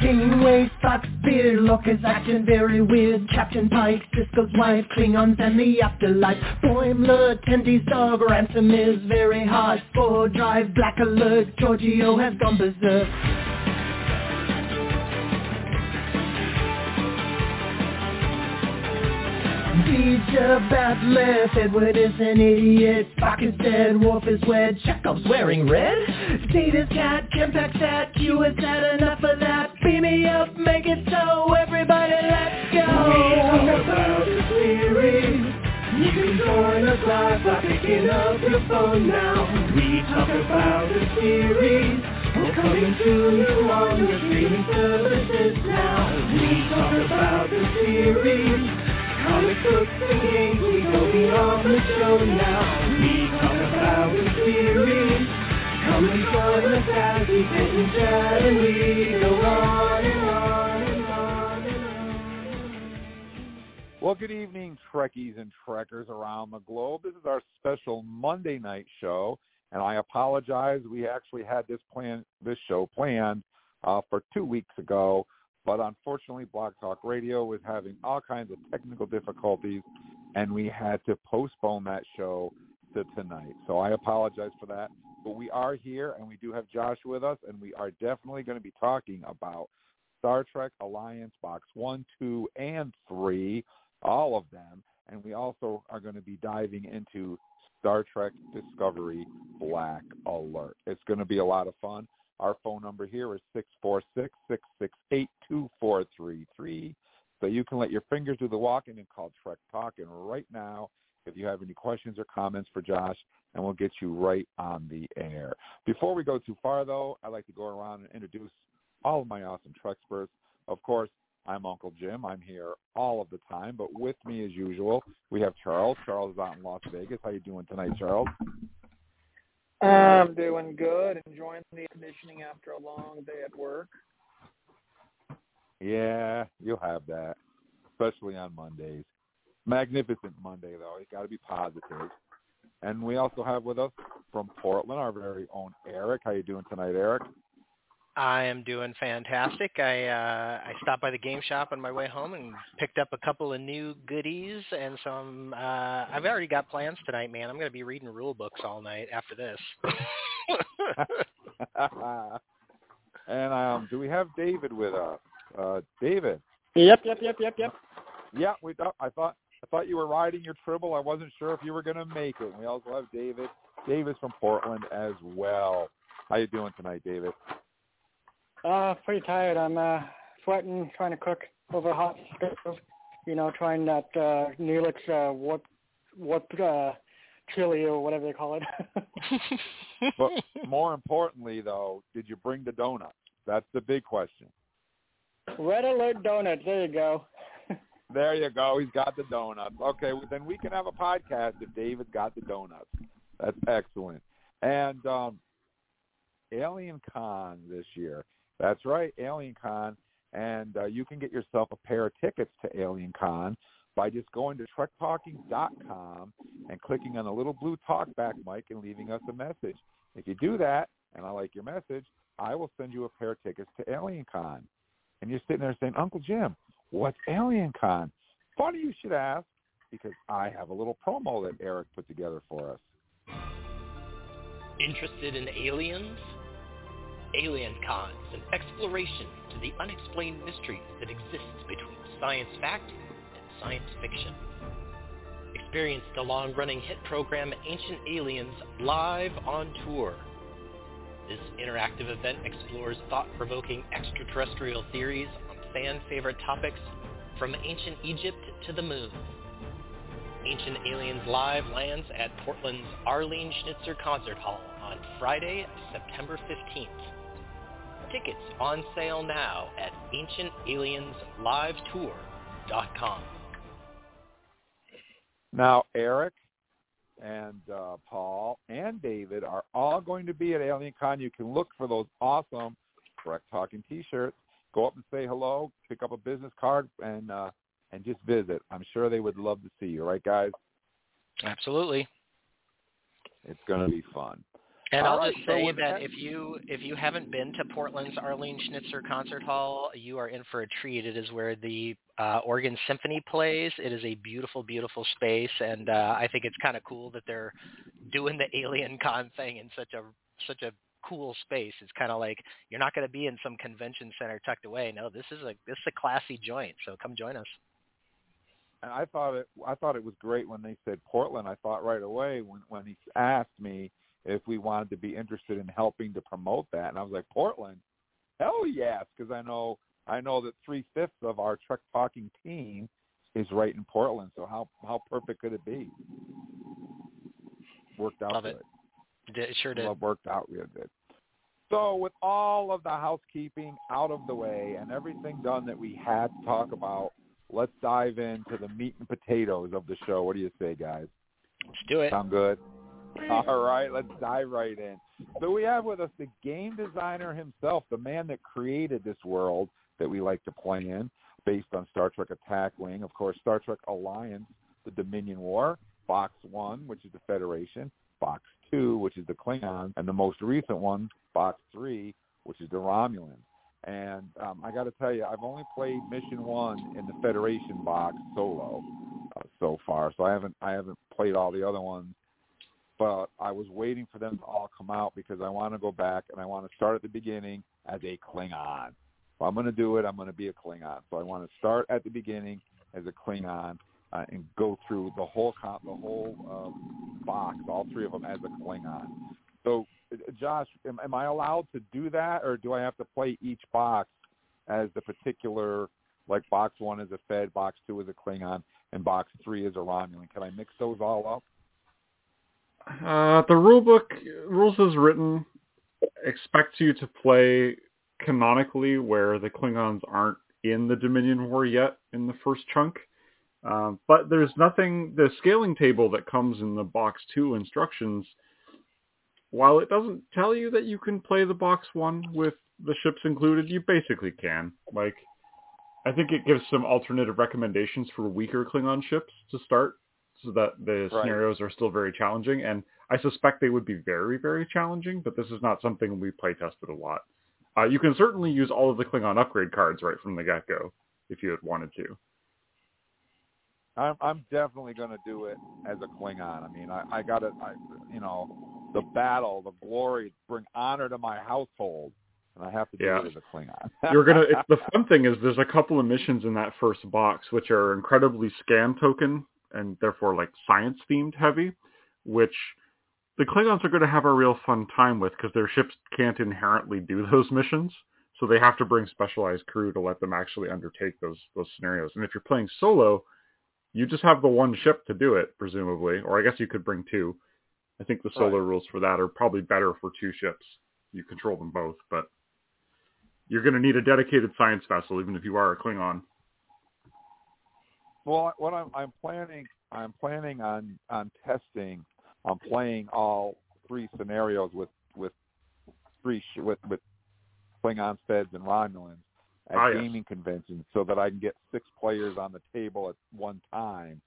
Kingway, Spock, Spearlock is acting very weird. Captain Pike, Sisko's wife, Klingons and the afterlife. Boimler, Tendi's dog, Ransom is very hard. Spore Drive, Black Alert, Georgiou has gone berserk. Teacher Batleth, Edward is an idiot, Spock is dead, Worf is wed, Chekov's wearing red. Data's cat, Kempak's at, Q has had enough of that. Beam me up, make it so, everybody let's go. We talk about the series. You can join us live by picking up your phone now. We talk about the series. We're coming to you on your streaming services now. We talk about the series. Comic books and games, we go beyond the show now. We talk about the series. Come and join us as we sit and chat and we go on and on and on and on. Well, good evening, Trekkies and Trekkers around the globe. This is our special Monday night show, and I apologize. We actually had this plan, this show planned uh, for two weeks ago, but unfortunately, BlogTalkRadio was having all kinds of technical difficulties, and we had to postpone that show to tonight. So I apologize for that. But we are here, and we do have Josh with us, and we are definitely going to be talking about Star Trek Alliance Box 1, 2, and 3, all of them. And we also are going to be diving into Star Trek Discovery Black Alert. It's going to be a lot of fun. Our phone number here is 646-668-2433. So you can let your fingers do the walking and call Trek Talking right now if you have any questions or comments for Josh, and we'll get you right on the air. Before we go too far, though, I'd like to go around and introduce all of my awesome Trexperts. Of course, I'm Uncle Jim. I'm here all of the time, but with me, as usual, we have Charles. Charles is out in Las Vegas. How you doing tonight, Charles? I'm doing good, enjoying the conditioning after a long day at work. Yeah, you'll have that, especially on Mondays. Magnificent Monday, though. You got to be positive. And we also have with us from Portland our very own Eric. How you doing tonight, Eric? I am doing fantastic. I uh, I stopped by the game shop on my way home and picked up a couple of new goodies, and so I'm, uh, I've already got plans tonight, man. I'm going to be reading rule books all night after this. and um, do we have David with us? Uh, David. Yep, yep, yep, yep, yep. Yeah, we. thought I thought I thought you were riding your tribble. I wasn't sure if you were going to make it. We also have David. David's from Portland as well. How you doing tonight, David? Uh, pretty tired. I'm uh, sweating, trying to cook over a hot stove. You know, trying that uh, Neelix uh, what what uh, chili or whatever they call it. but more importantly, though, did you bring the donuts? That's the big question. Red Alert Donuts. There you go. there you go. He's got the donuts. Okay, well, then we can have a podcast if David got the donuts. That's excellent. And um, Alien Con this year. That's right, Alien Con. And uh, you can get yourself a pair of tickets to Alien Con by just going to trektalking.com and clicking on the little blue talkback mic and leaving us a message. If you do that, and I like your message, I will send you a pair of tickets to Alien Con. And you're sitting there saying, Uncle Jim, what's Alien Con? Funny you should ask, because I have a little promo that Eric put together for us. Interested in aliens? Alien Con is an exploration to the unexplained mysteries that exist between science fact and science fiction. Experience the long-running hit program Ancient Aliens live on tour. This interactive event explores thought-provoking extraterrestrial theories on fan-favorite topics from ancient Egypt to the moon. Ancient Aliens Live lands at Portland's Arlene Schnitzer Concert Hall on Friday, September 15th. Tickets on sale now at ancientaliensLiveTour.com. Now, Eric and uh, Paul and David are all going to be at AlienCon. You can look for those awesome Trek Talking T-shirts. Go up and say hello, pick up a business card, and uh, and just visit. I'm sure they would love to see you, right, guys? Absolutely. It's going to be fun. And All I'll right, just say with that that- if you if you haven't been to Portland's Arlene Schnitzer Concert Hall, you are in for a treat. It is where the uh, Oregon Symphony plays. It is a beautiful, beautiful space, and uh, I think it's kind of cool that they're doing the Alien Con thing in such a such a cool space. It's kind of like you're not going to be in some convention center tucked away. No, this is a this is a classy joint. So come join us. And I thought it I thought it was great when they said Portland. I thought right away when when he asked me if we wanted to be interested in helping to promote that, and I was like Portland, hell yes, because I know I know that three fifths of our Trek Talking team is right in Portland. So how how perfect could it be? Worked out Love good. it. It sure did. Well, worked out real good. So with all of the housekeeping out of the way and everything done that we had to talk about, let's dive into the meat and potatoes of the show. What do you say, guys? Let's do it. Sound good? All right, let's dive right in. So we have with us the game designer himself, the man that created this world that we like to play in, based on Star Trek Attack Wing, of course, Star Trek Alliance, the Dominion War, Box One, which is the Federation, Box Two, which is the Klingons, and the most recent one, Box Three, which is the Romulans. And um, I got to tell you, I've only played Mission One in the Federation box solo uh, so far, so I haven't I haven't played all the other ones but I was waiting for them to all come out because I want to go back and I want to start at the beginning as a Klingon. If I'm going to do it, I'm going to be a Klingon. So I want to start at the beginning as a Klingon uh, and go through the whole co- the whole um, box, all three of them as a Klingon. So, uh, Josh, am, am I allowed to do that, or do I have to play each box as the particular? Like box one is a Fed, box two is a Klingon, and box three is a Romulan. Can I mix those all up? Uh, the rulebook rules as written expects you to play canonically where the Klingons aren't in the Dominion War yet in the first chunk. Um, but there's nothing, the scaling table that comes in the box two instructions, while it doesn't tell you that you can play the box one with the ships included, you basically can. Like, I think it gives some alternative recommendations for weaker Klingon ships to start so that the Right. scenarios are still very challenging. And I suspect they would be very, very challenging, but this is not something we play tested a lot. Uh, you can certainly use all of the Klingon upgrade cards right from the get-go if you had wanted to. I'm I'm definitely going to do it as a Klingon. I mean, I I got it. I you know, the battle, the glory, bring honor to my household, and I have to do Yeah. it as a Klingon. You're gonna. It, the fun thing is, there's a couple of missions in that first box which are incredibly scan token and therefore like science themed heavy, which the Klingons are going to have a real fun time with because their ships can't inherently do those missions, so they have to bring specialized crew to let them actually undertake those those scenarios. And if you're playing solo, you just have the one ship to do it, presumably, or I guess you could bring two. I think the solo Right. rules for that are probably better for two ships. You control them both, but you're going to need a dedicated science vessel, even if you are a Klingon. Well, what I'm I'm planning I'm planning on on testing on playing all three scenarios with with three sh- with with Klingons, Feds, and Romulans at Ah, yes. gaming conventions, so that I can get six players on the table at one time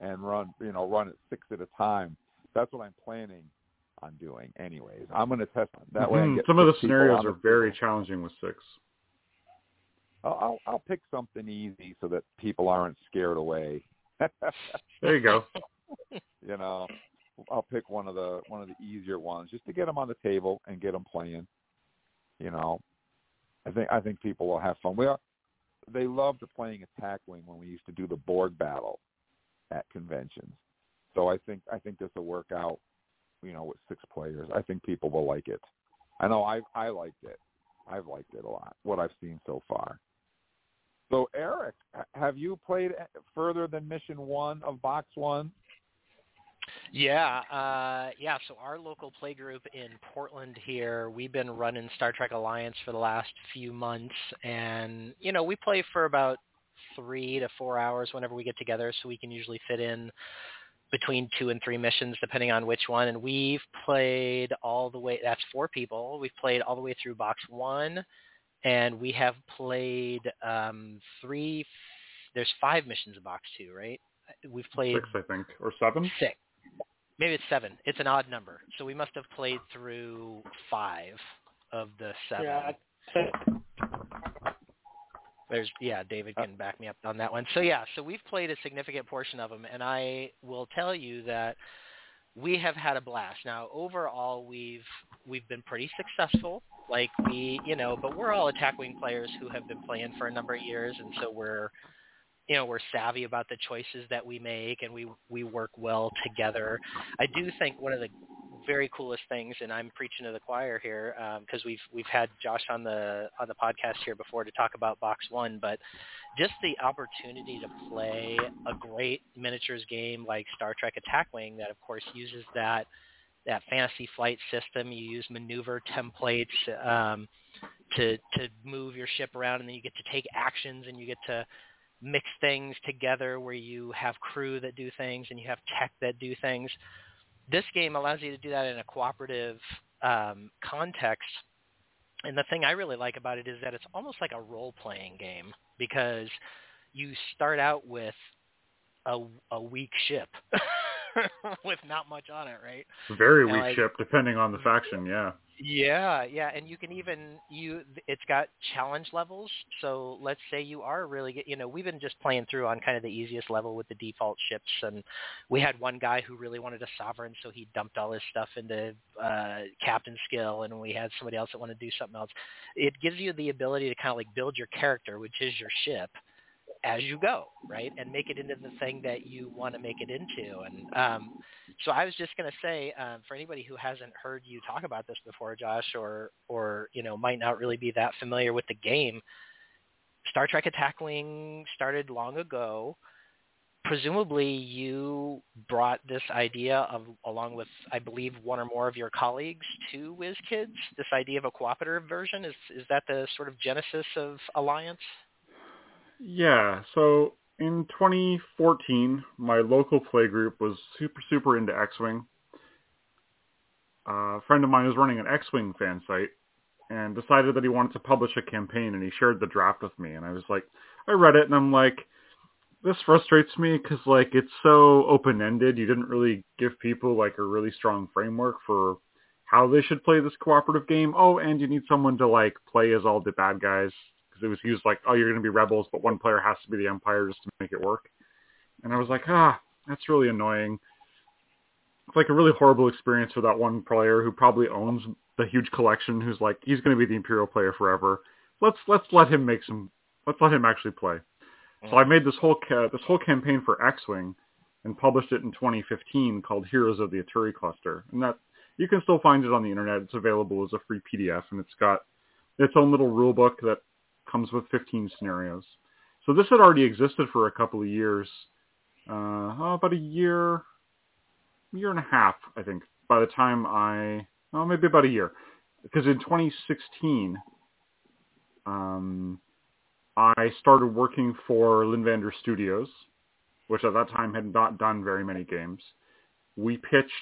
and run you know run it six at a time. That's what I'm planning on doing. Anyways, I'm going to test that way. I Mhm. get Some of the scenarios are the very challenging with six. I'll, I'll I'll pick something easy so that people aren't scared away. There you go. you know, I'll pick one of the one of the easier ones just to get them on the table and get them playing. You know, I think I think people will have fun. We are, they loved playing Attack Wing when we used to do the board battle at conventions. So I think I think this will work out. You know, with six players, I think people will like it. I know I I liked it. I've liked it a lot. What I've seen so far. So Eric, have you played further than Mission One of Box One? Yeah, uh, yeah. So our local play group in Portland here, we've been running Star Trek Alliance for the last few months, and you know we play for about three to four hours whenever we get together, so we can usually fit in between two and three missions depending on which one. And we've played all the way. That's four people. We've played all the way through Box One, and we have played um, three. There's five missions in Box Two, right? We've played Six, I think, or seven. six. maybe it's seven. It's an odd number, so we must have played through five of the seven. Yeah. There's yeah, David can back me up on that one. So yeah, so we've played a significant portion of them, and I will tell you that we have had a blast. Now overall, we've we've been pretty successful. Like we, you know, but we're all attack wing players who have been playing for a number of years, and so we're you know we're savvy about the choices that we make and we we work well together. I do think one of the very coolest things and i'm preaching to the choir here because um, we've we've had josh on the on the podcast here before to talk about box one but just the opportunity to play a great miniatures game like star trek attack wing that of course uses that that fantasy flight system you use maneuver templates um, to to move your ship around and then you get to take actions and you get to mix things together where you have crew that do things and you have tech that do things. This game allows you to do that in a cooperative um, context. And the thing I really like about it is that it's almost like a role-playing game because you start out with a, a weak ship with not much on it, right? Very and weak like, ship, depending on the faction. Yeah. Yeah, yeah, and you can even you it's got challenge levels. So let's say you are really you know, we've been just playing through on kind of the easiest level with the default ships and we had one guy who really wanted a sovereign so he dumped all his stuff into uh captain skill and we had somebody else that wanted to do something else. It gives you the ability to kind of like build your character, which is your ship as you go, right? And make it into the thing that you want to make it into. And um, so I was just going to say, um, for anybody who hasn't heard you talk about this before, Josh, or or you know might not really be that familiar with the game, Star Trek Attack Wing started long ago. Presumably, you brought this idea of, along with, I believe, one or more of your colleagues to WizKids. This idea of a cooperative version is is that the sort of genesis of Alliance? Yeah, so in 2014, my local play group was super, super into X-Wing. A friend of mine was running an X-Wing fan site and decided that he wanted to publish a campaign and he shared the draft with me. And I was like, I read it and I'm like, this frustrates me because like it's so open-ended. You didn't really give people like a really strong framework for how they should play this cooperative game. Oh, and you need someone to like play as all the bad guys because it was used like, oh, you're going to be rebels, but one player has to be the Empire just to make it work. And I was like, ah, that's really annoying. It's like a really horrible experience for that one player who probably owns the huge collection, who's like, he's going to be the Imperial player forever. Let's let's let him make some. Let's let him actually play. So I made this whole ca- this whole campaign for X-wing and published it in 2015 called Heroes of the Aturi Cluster, and that you can still find it on the internet. It's available as a free PDF, and it's got its own little rule book that comes with 15 scenarios. So this had already existed for a couple of years, uh, oh, about a year, year and a half, I think, by the time I, oh, maybe about a year. Because in 2016, um, I started working for Linvander Studios, which at that time had not done very many games. We pitched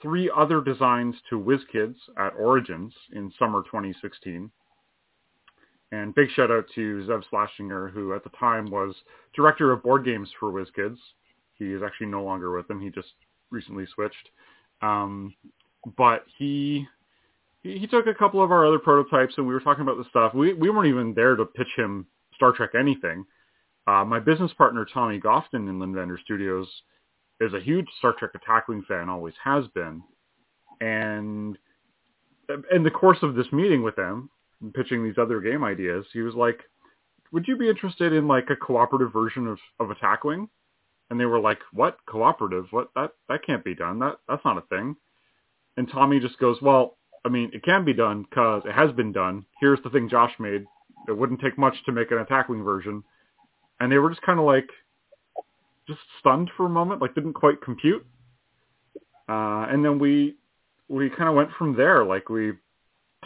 three other designs to WizKids at Origins in summer 2016. And big shout out to Zev Shlasinger, who at the time was director of board games for WizKids. He is actually no longer with them. He just recently switched. Um, but he, he he took a couple of our other prototypes, and we were talking about the stuff. We we weren't even there to pitch him Star Trek anything. Uh, my business partner Tommy Gofton in Linvander Studios is a huge Star Trek Attack Wing fan, always has been, and in the course of this meeting with them, pitching these other game ideas, he was like, "Would you be interested in like a cooperative version of of Attack Wing?" And they were like, "What cooperative? What that that can't be done. That that's not a thing." And Tommy just goes, "Well, I mean, it can be done because it has been done. Here's the thing Josh made. It wouldn't take much to make an Attack Wing version." And they were just kind of like, just stunned for a moment, like didn't quite compute. Uh, and then we we kind of went from there. Like we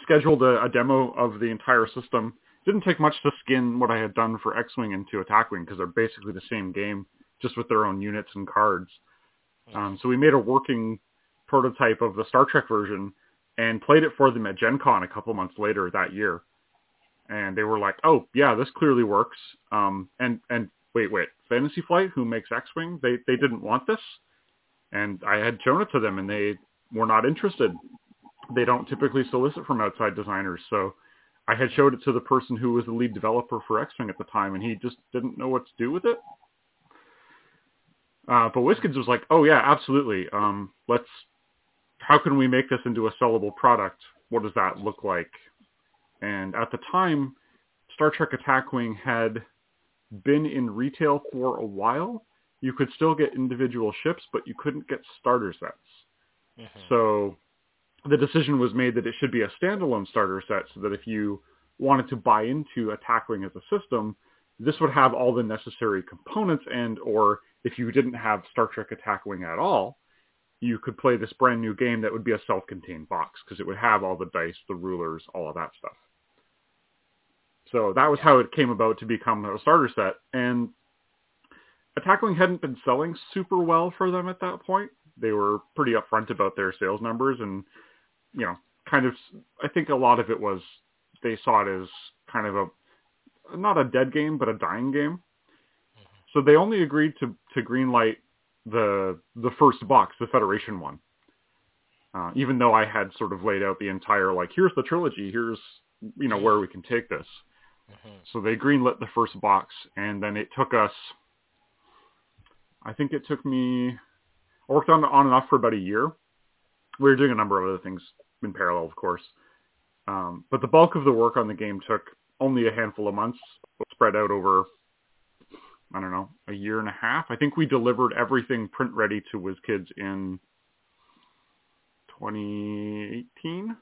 scheduled a, a demo of the entire system. Didn't take much to skin what I had done for X-Wing into Attack-Wing because they're basically the same game, just with their own units and cards. Um, so we made a working prototype of the Star Trek version and played it for them at Gen Con a couple months later that year. And they were like, oh, yeah, this clearly works. Um, and, and wait, wait, Fantasy Flight, who makes X-Wing, they, they didn't want this? And I had shown it to them, and they were not interested. They don't typically solicit from outside designers, so I had showed it to the person who was the lead developer for X-Wing at the time, and he just didn't know what to do with it. Uh, but WizKids was like, oh yeah, absolutely. Um, let's. How can we make this into a sellable product? What does that look like? And at the time, Star Trek Attack Wing had been in retail for a while. You could still get individual ships, but you couldn't get starter sets. Mm-hmm. So the decision was made that it should be a standalone starter set so that if you wanted to buy into Attack Wing as a system, this would have all the necessary components and or if you didn't have Star Trek Attack Wing at all, you could play this brand new game that would be a self-contained box because it would have all the dice, the rulers, all of that stuff. So that was how it came about to become a starter set. And Attack Wing hadn't been selling super well for them at that point. They were pretty upfront about their sales numbers and, you know, kind of, I think a lot of it was they saw it as kind of a, not a dead game, but a dying game. So they only agreed to, to greenlight the, the first box, the Federation one. Uh, even though I had sort of laid out the entire, like, here's the trilogy, here's, you know, where we can take this. Mm-hmm. So they greenlit the first box, and then it took us. I think it took me. I worked on on and off for about a year. We were doing a number of other things in parallel, of course. Um, but the bulk of the work on the game took only a handful of months, spread out over, I don't know, a year and a half. I think we delivered everything print ready to WizKids in 2018,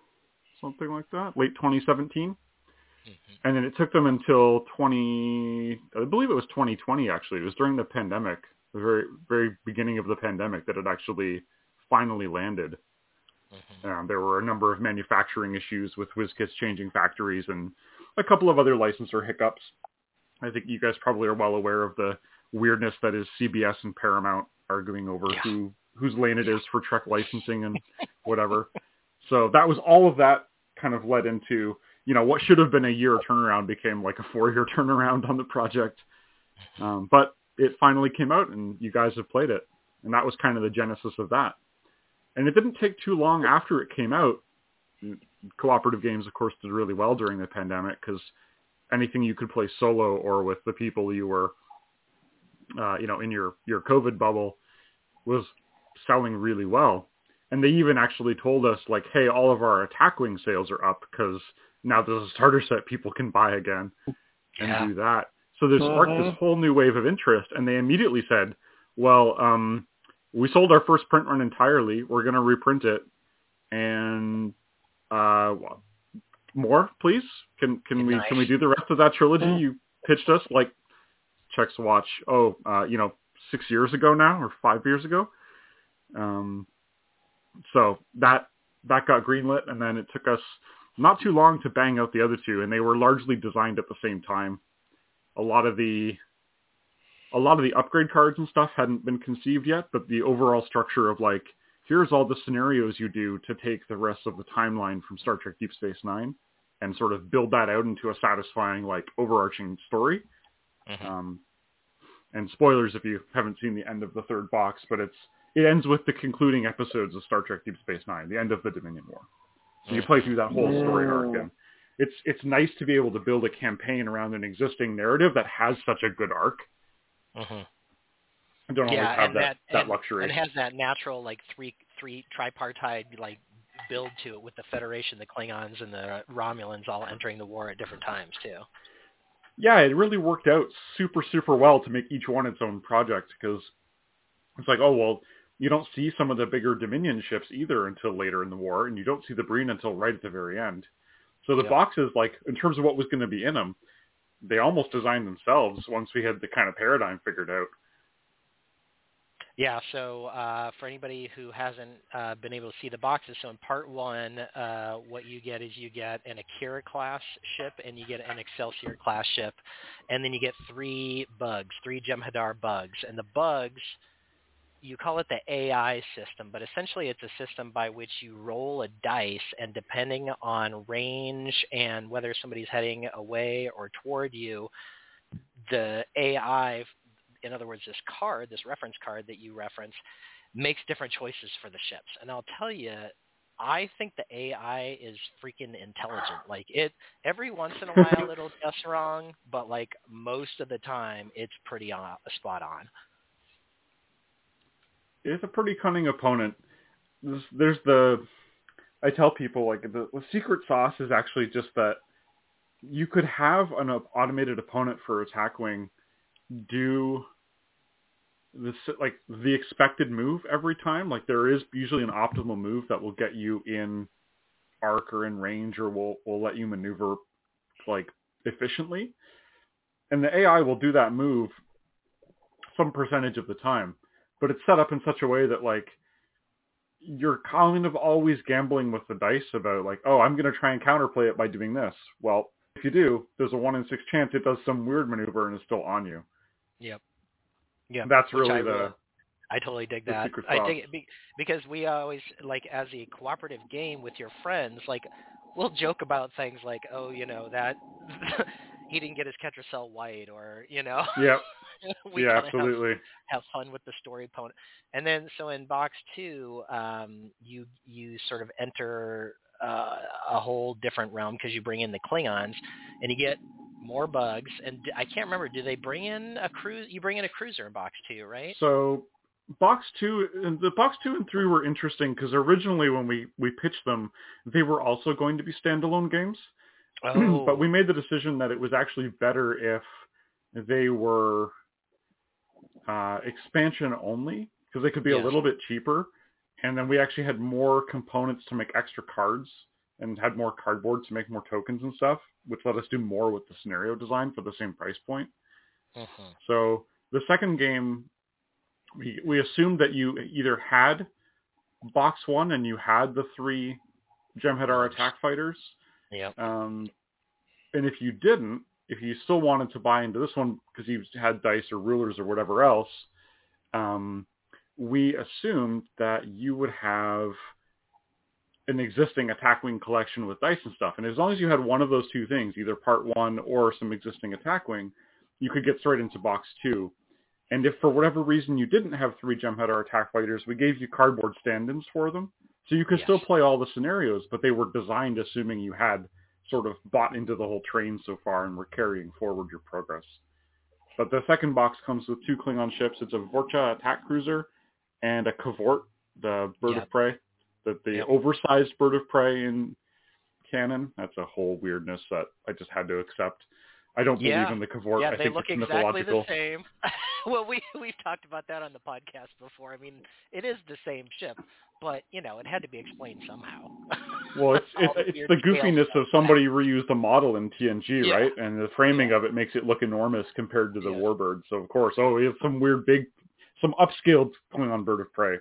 something like that, late 2017. Mm-hmm. And then it took them until 20, I believe it was 2020 actually. It was during the pandemic, the very, very beginning of the pandemic that it actually finally landed. Mm-hmm. Um, there were a number of manufacturing issues with WizKids changing factories and a couple of other licensor hiccups. I think you guys probably are well aware of the weirdness that is CBS and Paramount arguing over yeah. who whose lane it is for Trek licensing and whatever. so that was all of that kind of led into you know, what should have been a year turnaround became like a four-year turnaround on the project. Um, but it finally came out, and you guys have played it, and that was kind of the genesis of that. And it didn't take too long after it came out. Cooperative games, of course, did really well during the pandemic because anything you could play solo or with the people you were, uh, you know, in your your COVID bubble was selling really well. And they even actually told us like, hey, all of our attack wing sales are up because now there's a starter set people can buy again and yeah. do that. So this sparked this uh-huh. whole new wave of interest, and they immediately said, "Well, um, we sold our first print run entirely. We're going to reprint it, and uh, well, more, please. Can can we can we do the rest of that trilogy you pitched us like checks watch? Oh, uh, you know, six years ago now or five years ago. Um, so that that got greenlit, and then it took us not too long to bang out the other two, and they were largely designed at the same time. A lot of the a lot of the upgrade cards and stuff hadn't been conceived yet, but the overall structure of like here's all the scenarios you do to take the rest of the timeline from Star Trek Deep Space Nine and sort of build that out into a satisfying like overarching story. Mm-hmm. Um, and spoilers if you haven't seen the end of the third box, but it's it ends with the concluding episodes of Star Trek Deep Space Nine, the end of the Dominion War. So you play through that whole story arc, and it's it's nice to be able to build a campaign around an existing narrative that has such a good arc. Mm-hmm. I don't yeah, always have that, that, that and, luxury. And has that natural like three three tripartite like build to it with the Federation, the Klingons, and the Romulans all entering the war at different times too. Yeah, it really worked out super super well to make each one its own project because it's like, oh well, you don't see some of the bigger Dominion ships either until later in the war, and you don't see the Breen until right at the very end. So the yeah. boxes, like in terms of what was going to be in them, they almost designed themselves once we had the kind of paradigm figured out. Yeah, so uh, for anybody who hasn't uh, been able to see the boxes, so in part one, uh, what you get is you get an Akira class ship and you get an Excelsior class ship, and then you get three bugs, three Jem'Hadar bugs, and the bugs you call it the AI system, but essentially it's a system by which you roll a dice and depending on range and whether somebody's heading away or toward you, the AI, in other words, this card, this reference card that you reference, makes different choices for the ships. And I'll tell you, I think the AI is freaking intelligent. Like it, every once in a while it'll guess wrong, but like most of the time it's pretty on, spot on. It's a pretty cunning opponent. There's, there's the, I tell people like the, the secret sauce is actually just that you could have an automated opponent for attack wing do the like the expected move every time. Like there is usually an optimal move that will get you in arc or in range or will will let you maneuver like efficiently. And the AI will do that move some percentage of the time, but it's set up in such a way that like you're kind of always gambling with the dice about like, oh, I'm going to try and counterplay it by doing this. Well, if you do, there's a one in six chance it does some weird maneuver and is still on you. Yep. Yeah, that's really the. Will. I totally dig that. I dig it because we always like as a cooperative game with your friends, like we'll joke about things like, oh, you know that he didn't get his Ketracel white, or you know. Yep. yeah, absolutely. Have, have, fun with the story and then so in box two, um, you you sort of enter uh, a whole different realm because you bring in the Klingons, and you get more bugs. And I can't remember. Do they bring in a cruise? You bring in a cruiser in box two, right? So box two and the box two and three were interesting because originally when we we pitched them, they were also going to be standalone games. Oh. but we made the decision that it was actually better if they were uh, expansion only because they could be yes. a little bit cheaper. And then we actually had more components to make extra cards and had more cardboard to make more tokens and stuff, which let us do more with the scenario design for the same price point. Uh-huh. So the second game, we we assumed that you either had box one and you had the three Jem'Hadar attack fighters. Yeah. Um, and if you didn't, if you still wanted to buy into this one because you had dice or rulers or whatever else, um, we assumed that you would have an existing attack wing collection with dice and stuff. And as long as you had one of those two things, either part one or some existing attack wing, you could get straight into box two. And if for whatever reason you didn't have three Jem'Hadar attack fighters, we gave you cardboard stand-ins for them. So you could yes. still play all the scenarios, but they were designed assuming you had sort of bought into the whole train so far and were carrying forward your progress. But the second box comes with two Klingon ships. It's a Vorcha attack cruiser and a K'Vort, the bird yep. of prey the, the yep. oversized bird of prey in canon. That's a whole weirdness that I just had to accept. I don't yeah. believe in the K'Vort. Yeah, I they think look exactly the same. well, we we've talked about that on the podcast before. I mean, it is the same ship, but you know, it had to be explained somehow. well, it's it's, the it's the goofiness of somebody reused the model in TNG, yeah. right? And the framing yeah. of it makes it look enormous compared to the warbird. So of course, oh, we have some weird big, some upscaled Klingon bird of prey.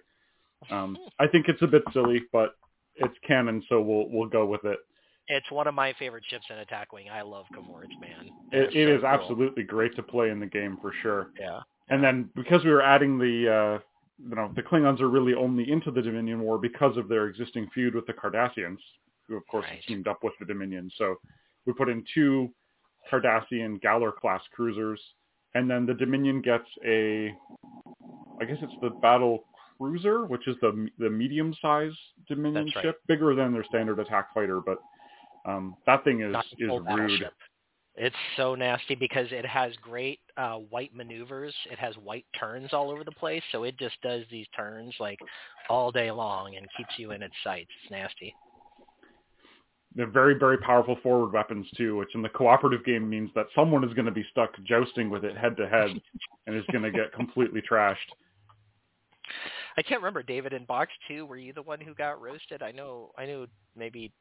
Um, I think it's a bit silly, but it's canon, so we'll we'll go with it. It's one of my favorite ships in Attack Wing. I love K'Vorts, man. It, it so cool. absolutely great to play in the game for sure. Yeah. And then because we were adding the, uh, you know, the Klingons are really only into the Dominion War because of their existing feud with the Cardassians, who of course right. teamed up with the Dominion. So we put in two Cardassian Galor class cruisers, and then the Dominion gets a, I guess it's the battle cruiser, which is the the medium sized Dominion right. ship, bigger than their standard attack fighter, but um, that thing is is rude. It's so nasty because it has great uh, white maneuvers. It has white turns all over the place, so it just does these turns like all day long and keeps you in its sights. It's nasty. They're very, very powerful forward weapons too, which in the cooperative game means that someone is going to be stuck jousting with it head to head and is going to get completely trashed. I can't remember, David. In box two, were you the one who got roasted? I know. I knew maybe.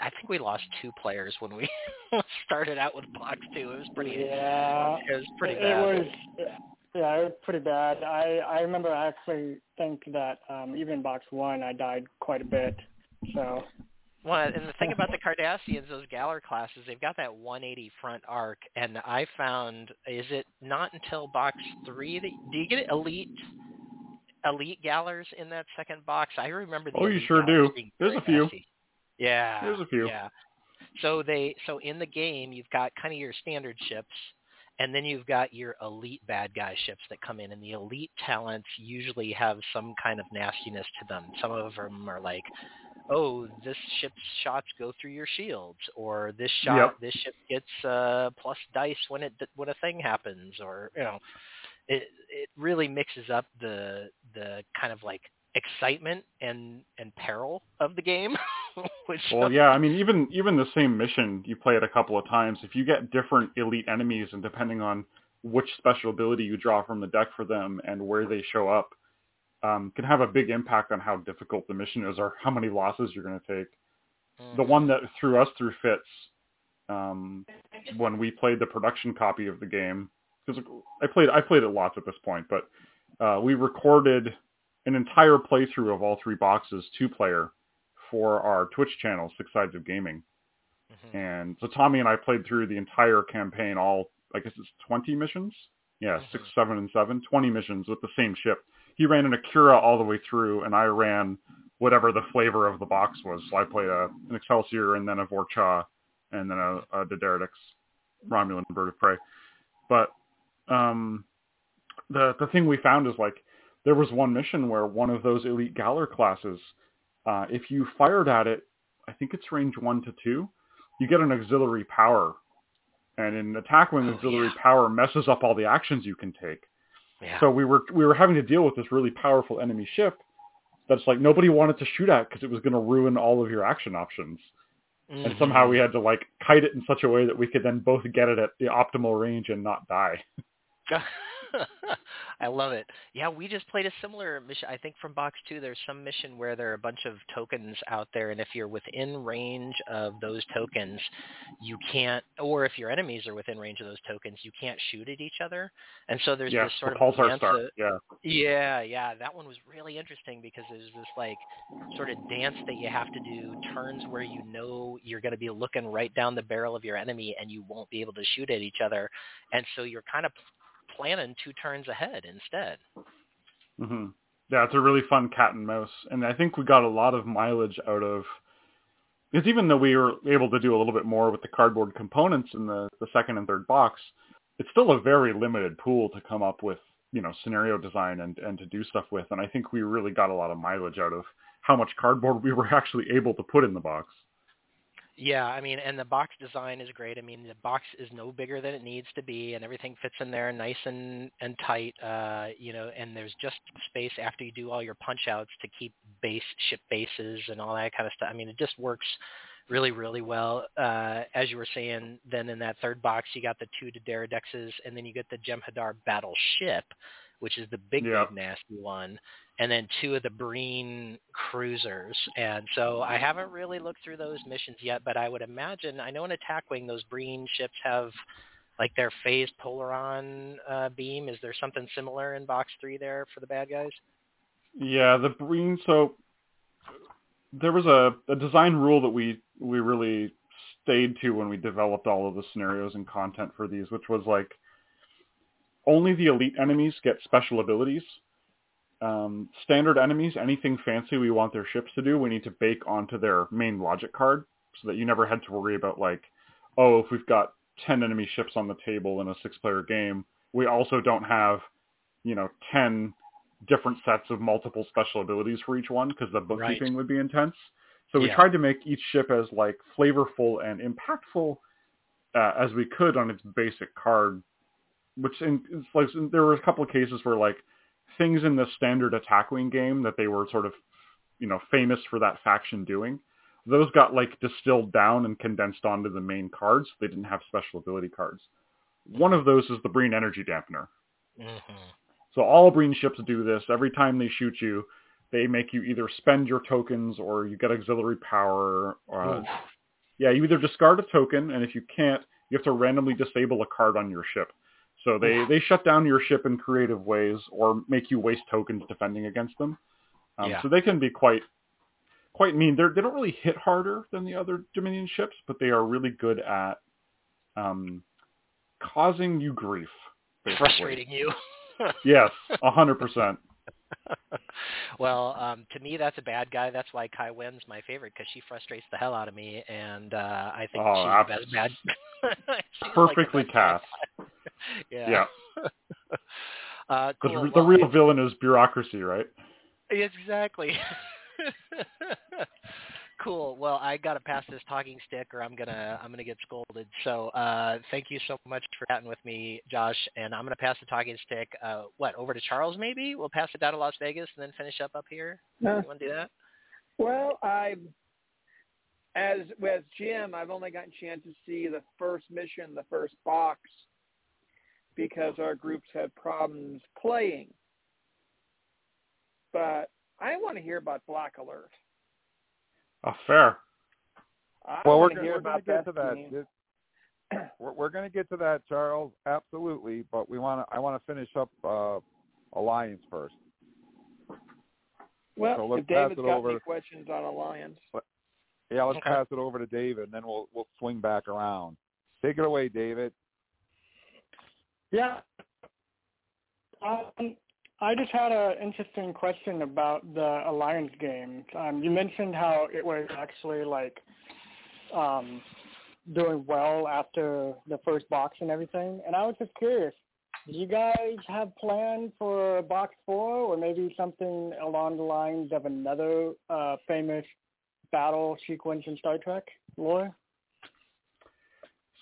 I think we lost two players when we started out with box two. It was pretty. Yeah. It was pretty it, bad. It was. Yeah, it was pretty bad. I I remember I actually think that um, even in box one, I died quite a bit. So. Well, and the thing about the Cardassians, those Galor classes, they've got that 180 front arc, and I found is it not until box three that do you get elite elite Galors in that second box? I remember the Oh, you sure do. There's a few. messy. Yeah. There's a few. Yeah. So they so in the game you've got kind of your standard ships and then you've got your elite bad guy ships that come in, and the elite talents usually have some kind of nastiness to them. Some of them are like, oh, this ship's shots go through your shields, or this shot, Yep. this ship gets uh, plus dice when it when a thing happens, or you know, it it really mixes up the the kind of like excitement and and peril of the game. Which Well, yeah, I mean, even even the same mission, you play it a couple of times. If you get different elite enemies, and depending on which special ability you draw from the deck for them and where they show up, um, can have a big impact on how difficult the mission is or how many losses you're going to take. The one that threw us through fits um, when we played the production copy of the game, because I played I played it lots at this point, but uh, we recorded an entire playthrough of all three boxes, two player, for our Twitch channel, Six Sides of Gaming. Mhm. And so Tommy and I played through the entire campaign, all I guess it's 20 missions. Yeah, six, Mhm. seven, and seven. 20 missions with the same ship. He ran an Akira all the way through, and I ran whatever the flavor of the box was. So I played a, an Excelsior and then a Vorcha and then a, a D'deridex Romulan Bird of Prey. But um, the the thing we found is like there was one mission where one of those elite Galor classes, uh, if you fired at it, I think it's range one to two, you get an auxiliary power. And in attack wing, Oh, auxiliary yeah. power messes up all the actions you can take. yeah. So we were we were having to deal with this really powerful enemy ship that's like nobody wanted to shoot at because it was going to ruin all of your action options. And somehow Mm-hmm. we had to like kite it in such a way that we could then both get it at the optimal range and not die. I love it. Yeah, we just played a similar mission. I think from box two, there's some mission where there are a bunch of tokens out there, and if you're within range of those tokens, you can't, or if your enemies are within range of those tokens, you can't shoot at each other. And so there's yeah, this sort the of pulsar dance star. of- Yeah, yeah, yeah, that one was really interesting because there's this like sort of dance that you have to do, turns where you know you're going to be looking right down the barrel of your enemy and you won't be able to shoot at each other, and so you're kind of planning two turns ahead instead. hmm yeah, it's a really fun cat and mouse, and I think we got a lot of mileage out of. Because even though we were able to do a little bit more with the cardboard components in the, the second and third box, it's still a very limited pool to come up with, you know, scenario design and, and to do stuff with. And I think we really got a lot of mileage out of how much cardboard we were actually able to put in the box. Yeah, I mean, and the box design is great. I mean, the box is no bigger than it needs to be, and everything fits in there nice and and tight. Uh, you know, and there's just space after you do all your punch outs to keep base ship bases and all that kind of stuff. I mean, it just works really, really well. Uh, as you were saying, then in that third box, you got the two D'deridexes, and then you get the Jem'Hadar battleship, which is the big, Yeah. big nasty one and then two of the Breen cruisers. And so I haven't really looked through those missions yet, but I would imagine I know in Attack Wing those Breen ships have like their phased polaron uh, beam. Is there something similar in Box Three there for the bad guys? Yeah, the Breen. So there was a, a design rule that we we really stayed to when we developed all of the scenarios and content for these, which was like only the elite enemies get special abilities. Um, standard enemies, anything fancy we want their ships to do, we need to bake onto their main logic card, so that you never had to worry about like, oh, if we've got ten enemy ships on the table in a six-player game, we also don't have, you know, ten different sets of multiple special abilities for each one because the bookkeeping would be intense. So we Yeah. tried to make each ship as like flavorful and impactful uh, as we could on its basic card. Which in, it's like there were a couple of cases where like things in the standard attack wing game that they were sort of you know famous for that faction doing, those got like distilled down and condensed onto the main cards. They didn't have special ability cards. One of those is the Breen Energy Dampener. Mm-hmm. So all Breen ships do this. Every time they shoot you, they make you either spend your tokens or you get auxiliary power. Or, yeah, you either discard a token, and if you can't, you have to randomly disable a card on your ship. So they, they shut down your ship in creative ways or make you waste tokens defending against them. Um, Yeah. So they can be quite quite mean. They're, they don't really hit harder than the other Dominion ships, but they are really good at um, causing you grief. basically. Frustrating you. Yes, a hundred percent. well, um, to me, that's a bad guy. That's why Kai Winn's my favorite because she frustrates the hell out of me, and uh, I think Oh, she's the best bad. she's like Perfectly cast. yeah. Yeah. uh, The, cool. the Well, real villain is bureaucracy, right? Exactly. cool. Well, I got to pass this talking stick, or I'm gonna I'm gonna get scolded. So, uh, thank you so much for chatting with me, Josh. And I'm gonna pass the talking stick. Uh, what over to Charles? Maybe we'll pass it down to Las Vegas and then finish up up here. No. You want to do that? Well, I, as with Jim, I've only gotten a chance to see the first mission, the first box, because our groups had problems playing. But I want to hear about Black Alert. Oh, fair. I Well, we're gonna, hear we're gonna about get to that. that. We're, we're going to get to that, Charles. Absolutely, but we want to. I want to finish up uh, Alliance first. Well, So let's if David's pass it got over. any questions on Alliance, Yeah, let's Okay. pass it over to David, and then we'll we'll swing back around. Take it away, David. Yeah. Um, I just had an interesting question about the Alliance games. Um, you mentioned how it was actually like um, doing well after the first box and everything, and I was just curious. Do you guys have plans for box four, or maybe something along the lines of another uh, famous battle sequence in Star Trek lore?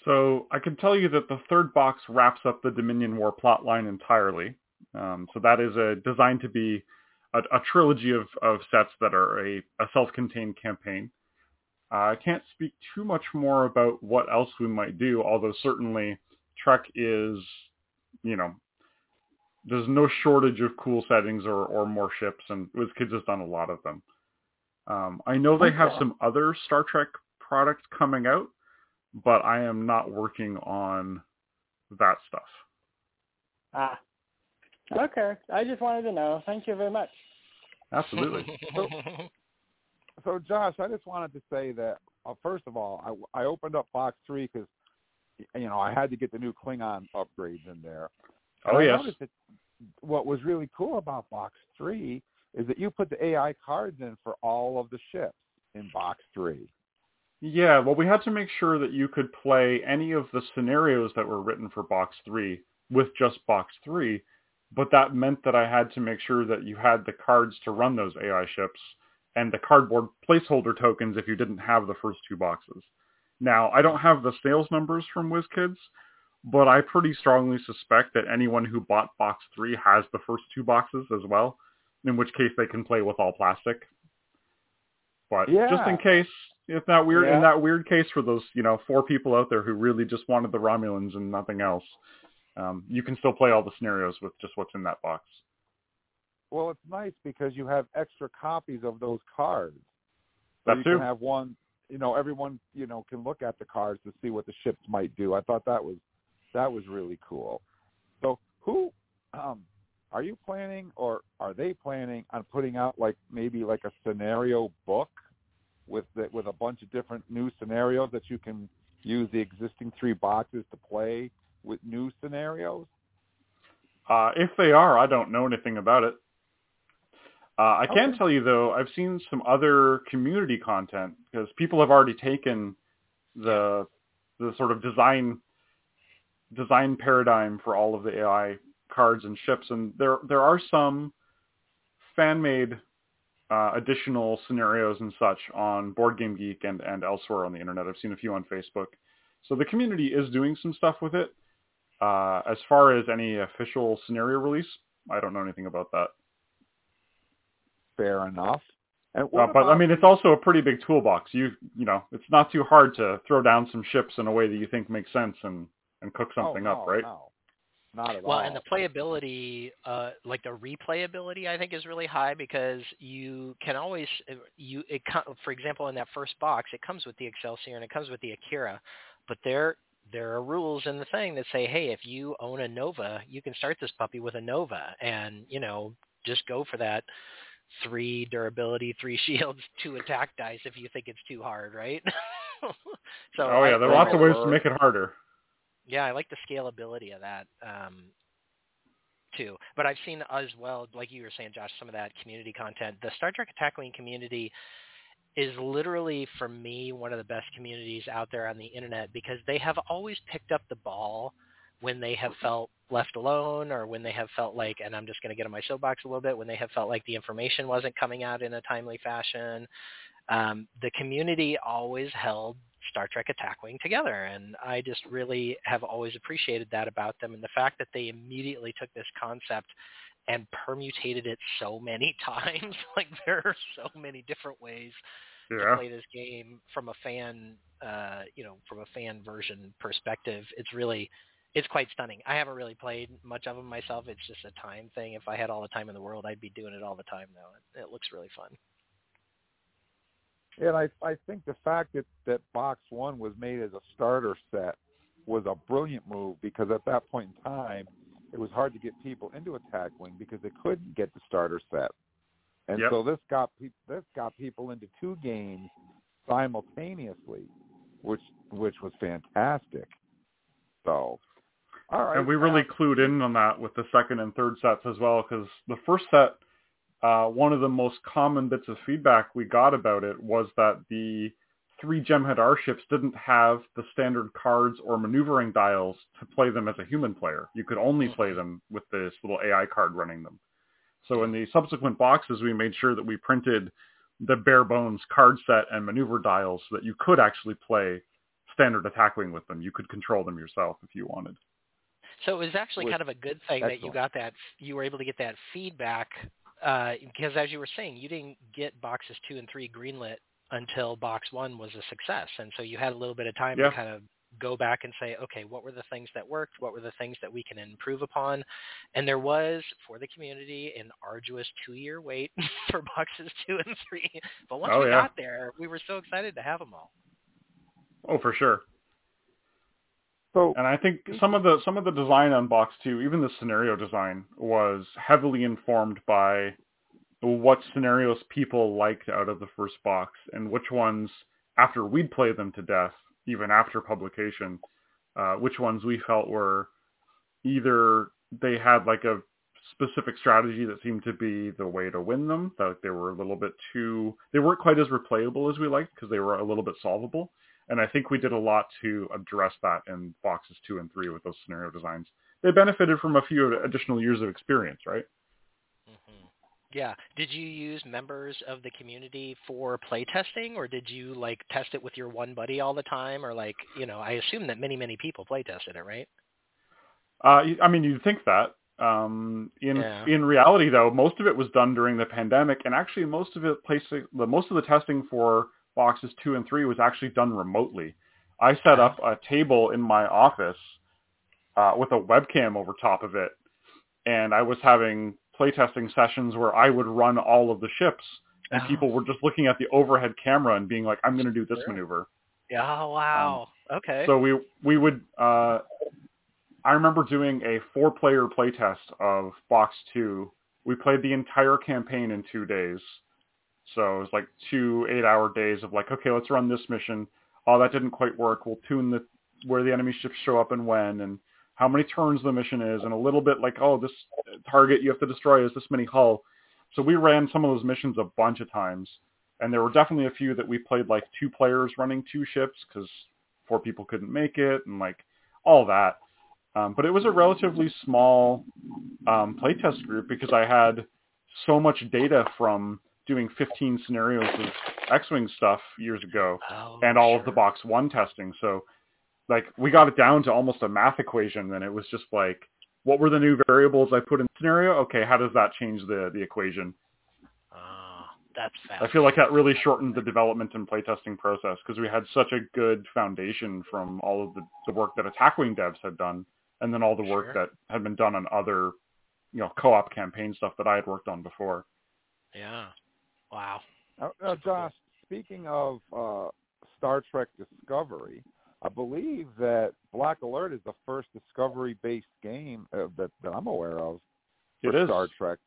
So I can tell you that the third box wraps up the Dominion War plotline entirely. Um, so that is a designed to be a, a trilogy of, of sets that are a, a self-contained campaign. Uh, I can't speak too much more about what else we might do, although certainly Trek is, you know, there's no shortage of cool settings or, or more ships, and WizKids has done a lot of them. Um, I know they have some other Star Trek products coming out, but I am not working on that stuff. Ah. Okay. I just wanted to know. Thank you very much. Absolutely. So, Josh, I just wanted to say that uh, first of all, I, I opened up box three because you know I had to get the new Klingon upgrades in there. And oh I yes. noticed that what was really cool about box three is that you put the AI cards in for all of the ships in box three. Yeah, well, we had to make sure that you could play any of the scenarios that were written for Box 3 with just Box 3, but that meant that I had to make sure that you had the cards to run those AI ships and the cardboard placeholder tokens if you didn't have the first two boxes. Now, I don't have the sales numbers from WizKids, but I pretty strongly suspect that anyone who bought Box 3 has the first two boxes as well, in which case they can play with all plastic. But yeah. just in case, if that weird Yeah. in that weird case for those, you know, four people out there who really just wanted the Romulans and nothing else, um, you can still play all the scenarios with just what's in that box. Well, it's nice because you have extra copies of those cards. So That you too. can have one. You know, everyone you know can look at the cards to see what the ships might do. I thought that was that was really cool. So, who um, are you planning, or are they planning on putting out like maybe like a scenario book with the, with a bunch of different new scenarios that you can use the existing three boxes to play with new scenarios? Uh, if they are, I don't know anything about it. Uh, I can Okay. tell you though, I've seen some other community content because people have already taken the the sort of design design paradigm for all of the AI cards and ships, and there there are some fan made uh, additional scenarios and such on Board Game Geek and and elsewhere on the internet. I've seen a few on Facebook, so the community is doing some stuff with it. Uh, as far as any official scenario release, I don't know anything about that. Fair enough. Uh, but I mean, it's also a pretty big toolbox. You you know, it's not too hard to throw down some ships in a way that you think makes sense and and cook something oh, up, right? No, not at Well, all. and the playability, uh, like the replayability, I think is really high because you can always you it for example in that first box it comes with the Excelsior and it comes with the Akira, but there there are rules in the thing that say, hey, if you own a Nova, you can start this puppy with a Nova, and you know just go for that three durability, three shields, two attack dice if you think it's too hard, right? so oh yeah, there are lots of ways to make it harder. Yeah, I like the scalability of that um, too. But I've seen as well, like you were saying, Josh, some of that community content. The Star Trek Attack Wing community is literally, for me, one of the best communities out there on the internet because they have always picked up the ball when they have felt left alone or when they have felt like, and I'm just going to get on my soapbox a little bit, when they have felt like the information wasn't coming out in a timely fashion. Um, the community always held Star Trek Attack Wing together, and I just really have always appreciated that about them, and the fact that they immediately took this concept and permutated it so many times. like there are so many different ways Yeah. to play this game from a fan, uh, you know, from a fan version perspective. It's really, it's quite stunning. I haven't really played much of them myself. It's just a time thing. If I had all the time in the world, I'd be doing it all the time though. It, it looks really fun. And I I think the fact that that box one was made as a starter set was a brilliant move because at that point in time it was hard to get people into attack wing because they couldn't get the starter set. And Yep. so this got pe- this got people into two games simultaneously, which which was fantastic. So, all right. and we really clued in on that with the second and third sets as well because the first set uh, one of the most common bits of feedback we got about it was that the three Jem'Hadar ships didn't have the standard cards or maneuvering dials to play them as a human player. You could only play them with this little ai card running them. So in the subsequent boxes we made sure that we printed the bare bones card set and maneuver dials so that you could actually play standard attack wing with them. You could control them yourself if you wanted. So it was actually kind of a good thing that you got that you were able to get that feedback uh, because as you were saying, you didn't get boxes two and three greenlit until box one was a success, and so you had a little bit of time Yeah. to kind of go back and say, okay, what were the things that worked? What were the things that we can improve upon? And there was for the community an arduous two-year wait for boxes two and three, but once Oh, we yeah. got there, we were so excited to have them all. oh for sure so And I think some of the some of the design on box two, even the scenario design, was heavily informed by what scenarios people liked out of the first box and which ones, after we'd played them to death, even after publication, uh, which ones we felt were either they had like a specific strategy that seemed to be the way to win them, that they were a little bit too, they weren't quite as replayable as we liked because they were a little bit solvable. And I think we did a lot to address that in boxes two and three with those scenario designs. They benefited from a few additional years of experience, right? Mm-hmm. Yeah. Did you use members of the community for playtesting, or did you like test it with your one buddy all the time, or like you know? I assume that many many people playtested it, right? Uh, I mean, you'd think that. Um, in Yeah. in reality, though, most of it was done during the pandemic, and actually, most of it placing the most of the testing for boxes two and three was actually done remotely. I set up a table in my office uh, with a webcam over top of it, and I was having playtesting sessions where I would run all of the ships, and Oh. people were just looking at the overhead camera and being like, "I'm going to do this Sure. maneuver." Yeah. Oh, wow. okay. So we we would. Uh, I remember doing a four-player playtest of Box Two. We played the entire campaign in two days. So it was like two eight-hour days of like, okay, let's run this mission. Oh, that didn't quite work. We'll tune the where the enemy ships show up and when, and how many turns the mission is, and a little bit like, oh, this target you have to destroy is this many hull. So we ran some of those missions a bunch of times, and there were definitely a few that we played like two players running two ships because four people couldn't make it, and like all that. Um, but it was a relatively small um, playtest group because I had so much data from doing 15 scenarios of X-wing stuff years ago oh, and all of the box one testing. So like we got it down to almost a math equation and it was just like what were the new variables I put in the scenario? Okay, how does that change the the equation? Ah, oh, that's fast. I feel like that really shortened the development and playtesting process because we had such a good foundation from all of the, the work that Attackwing devs had done and then all the work Sure. that had been done on other you know co-op campaign stuff that I had worked on before. Yeah. Wow. Uh, uh, Josh, speaking of uh, Star Trek Discovery, I believe that Black Alert is the first Discovery-based game uh, that, that I'm aware of for It is. Star Trek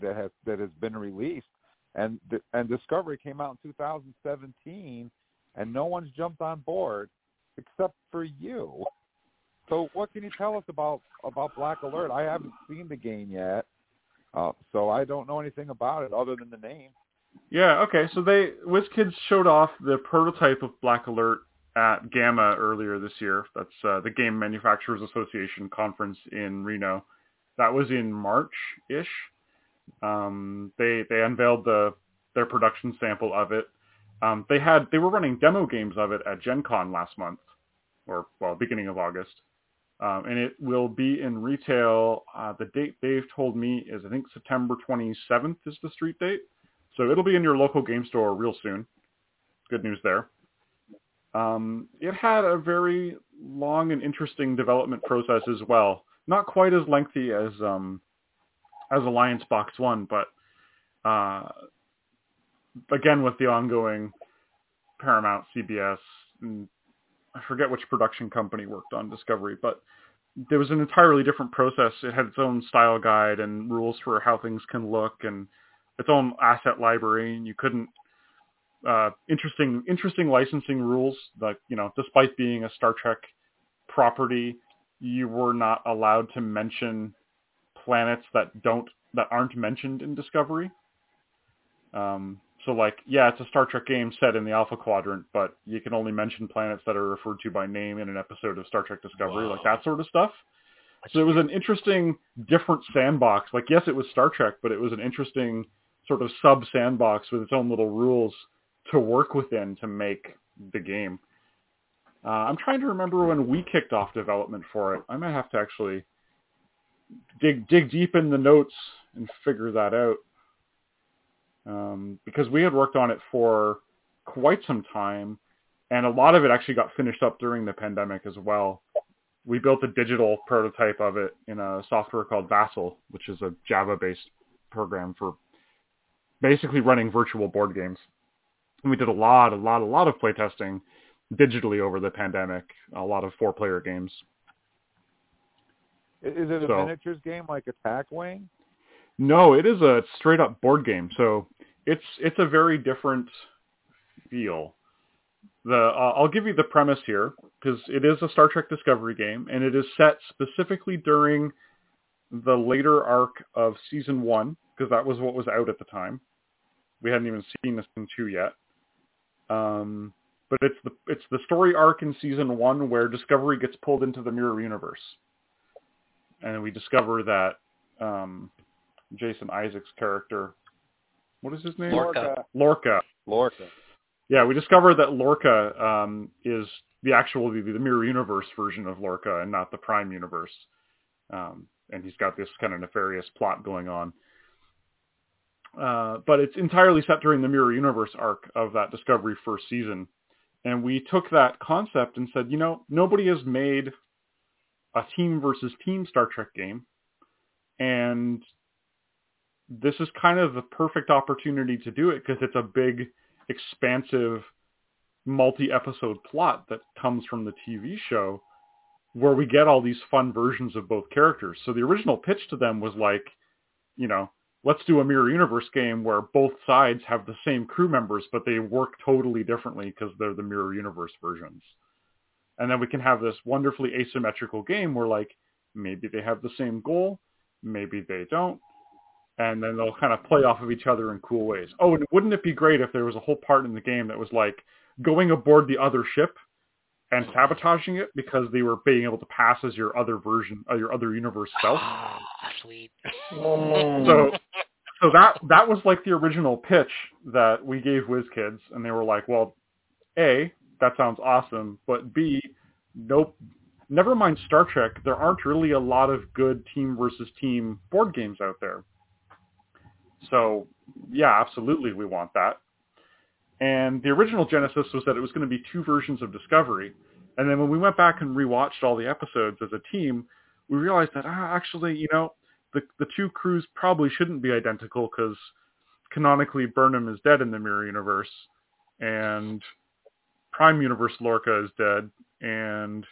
that has that has been released, and and Discovery came out in 2017, and no one's jumped on board except for you. So what can you tell us about about Black Alert? I haven't seen the game yet, uh, so I don't know anything about it other than the name. Yeah, okay. So they WizKids showed off the prototype of Black Alert at GAMA earlier this year. That's uh, the Game Manufacturers Association conference in Reno. That was in March-ish. Um, they they unveiled the their production sample of it. Um, they had they were running demo games of it at Gen Con last month, or well, beginning of August. Um, and it will be in retail. Uh, the date they've told me is I think September 27th is the street date. So it'll be in your local game store real soon. Good news there. Um, it had a very long and interesting development process as well. Not quite as lengthy as um, as Alliance Box One, but uh, again with the ongoing Paramount, CBS, and I forget which production company worked on Discovery, but there was an entirely different process. It had its own style guide and rules for how things can look and its own asset library. And you couldn't uh, interesting interesting licensing rules. Like you know, despite being a Star Trek property, you were not allowed to mention planets that don't that aren't mentioned in Discovery. Um, so like, yeah, it's a Star Trek game set in the Alpha Quadrant, but you can only mention planets that are referred to by name in an episode of Star Trek Discovery, Wow. like that sort of stuff. So it was an interesting, different sandbox. Like, yes, it was Star Trek, but it was an interesting sort of sub sandbox with its own little rules to work within to make the game. Uh, I'm trying to remember when we kicked off development for it. I might have to actually dig dig deep in the notes and figure that out um, because we had worked on it for quite some time, and a lot of it actually got finished up during the pandemic as well. We built a digital prototype of it in a software called Vassal, which is a Java-based program for basically running virtual board games. And we did a lot, a lot, a lot of playtesting digitally over the pandemic, a lot of four-player games. Is it a So- miniatures game like Attack Wing? No, it is a straight up board game. So it's it's a very different feel. The uh, I'll give you the premise here because it is a Star Trek Discovery game and it is set specifically during the later arc of season one because that was what was out at the time. We hadn't even seen season two yet. Um, but it's the it's the story arc in season one where Discovery gets pulled into the mirror universe, and we discover that um, Jason Isaacs' character. What is his name? Lorca. Lorca. Lorca. Yeah, we discover that Lorca um, is the actual the, the mirror universe version of Lorca and not the Prime universe. Um, and he's got this kind of nefarious plot going on. Uh, but it's entirely set during the mirror universe arc of that Discovery first season. And we took that concept and said, you know, nobody has made a team versus team Star Trek game. And this is kind of the perfect opportunity to do it because it's a big, expansive, multi-episode plot that comes from the TV show where we get all these fun versions of both characters. So the original pitch to them was like, you know, let's do a mirror universe game where both sides have the same crew members, but they work totally differently because they're the mirror universe versions. And then we can have this wonderfully asymmetrical game where like maybe they have the same goal, maybe they don't, and then they'll kind of play off of each other in cool ways. Oh, and wouldn't it be great if there was a whole part in the game that was like going aboard the other ship and sabotaging it because they were being able to pass as your other version, uh, your other universe self. Ah, sweet. So, so that that was like the original pitch that we gave WizKids, and they were like, "Well, a that sounds awesome, but b, nope. Never mind Star Trek. There aren't really a lot of good team versus team board games out there. So, yeah, absolutely, we want that. And the original genesis was that it was going to be two versions of Discovery. And then when we went back and rewatched all the episodes as a team, we realized that ah, actually, you know, the the two crews probably shouldn't be identical because canonically Burnham is dead in the mirror universe, and Prime Universe Lorca is dead, and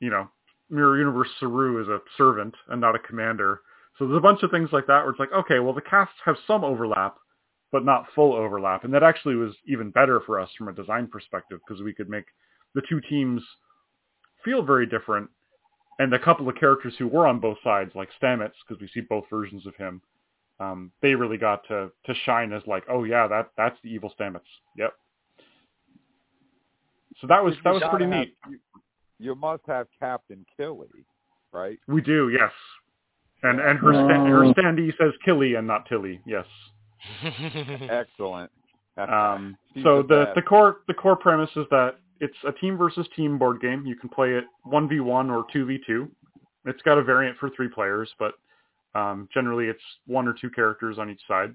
you know, Mirror Universe Saru is a servant and not a commander. So there's a bunch of things like that where it's like, okay, well the casts have some overlap, but not full overlap, and that actually was even better for us from a design perspective because we could make the two teams feel very different and a couple of characters who were on both sides, like Stamets, because we see both versions of him, um, they really got to to shine as like, oh yeah, that that's the evil Stamets. Yep. So that was that was pretty have- neat. You, you must have Captain Killy, right? We do, yes. And and her sta- her standee says Killy and not Tilly. Yes. Excellent. Um, so the the core the core premise is that it's a team versus team board game. You can play it one v one or two v two. It's got a variant for three players, but um, generally it's one or two characters on each side.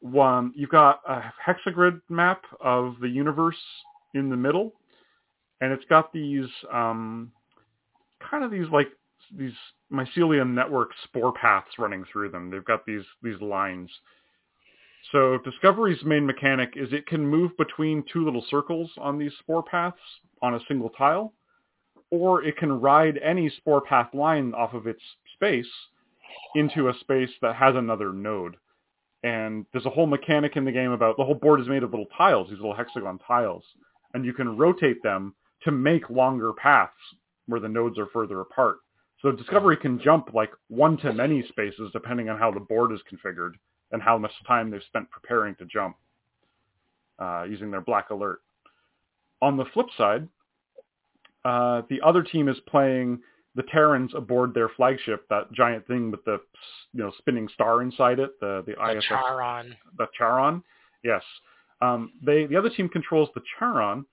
One, you've got a hexagrid map of the universe in the middle, and it's got these um, kind of these like these mycelium network spore paths running through them. They've got these these lines. So Discovery's main mechanic is it can move between two little circles on these spore paths on a single tile, or it can ride any spore path line off of its space into a space that has another node. And there's a whole mechanic in the game about the whole board is made of little tiles, these little hexagon tiles, and you can rotate them to make longer paths where the nodes are further apart. So Discovery can jump like one to many spaces depending on how the board is configured and how much time they've spent preparing to jump uh, using their black alert. On the flip side, uh, the other team is playing the Terrans aboard their flagship, that giant thing with the you know spinning star inside it, the the, The ISS, Charon. the Charon. Yes, um, they the other team controls the Charon,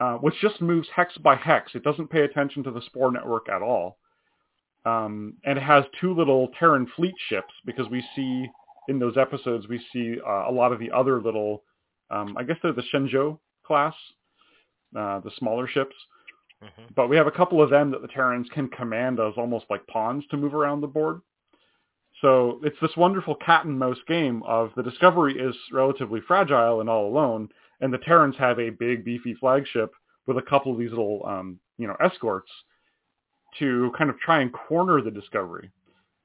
uh, which just moves hex by hex. It doesn't pay attention to the spore network at all, um, and it has two little Terran fleet ships because we see in those episodes we see uh, a lot of the other little, um, I guess they're the Shenzhou class, uh, the smaller ships. Mhm. But we have a couple of them that the Terrans can command as almost like pawns to move around the board. So it's this wonderful cat and mouse game of the Discovery is relatively fragile and all alone, and the Terrans have a big beefy flagship with a couple of these little um, you know escorts to kind of try and corner the Discovery.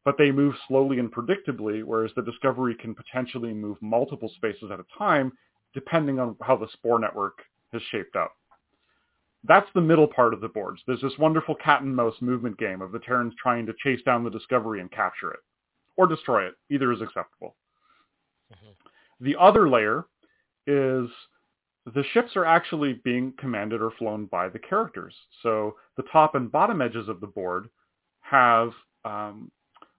But they move slowly and predictably, whereas the Discovery can potentially move multiple spaces at a time, depending on how the spore network has shaped up. That's the middle part of the boards. There's this wonderful cat and mouse movement game of the Terrans trying to chase down the Discovery and capture it, or destroy it. Either is acceptable. The other layer is the ships are actually being commanded or flown by the characters. So the top and bottom edges of the board have um,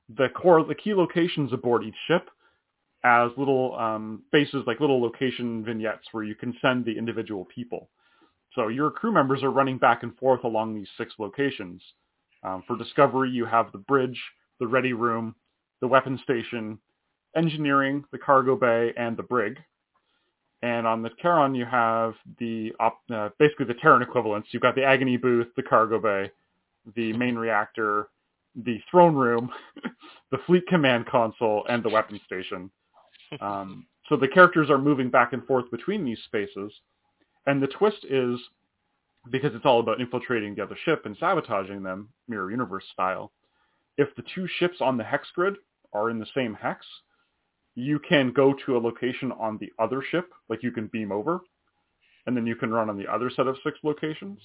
the core, the key locations aboard each ship as little um, bases, like little location vignettes where you can send the individual people. So your crew members are running back and forth along these six locations. Um, for Discovery, you have the bridge, the ready room, the weapon station, engineering, the cargo bay, and the brig. And on the Charon, you have the op- uh, basically the Terran equivalents. You've got the Agony booth, the cargo bay, the main reactor, the throne room, the fleet command console, and the weapon station. Um, so the characters are moving back and forth between these spaces. And the twist is, because it's all about infiltrating the other ship and sabotaging them, Mirror Universe style, if the two ships on the hex grid are in the same hex, you can go to a location on the other ship, like you can beam over, and then you can run on the other set of six locations.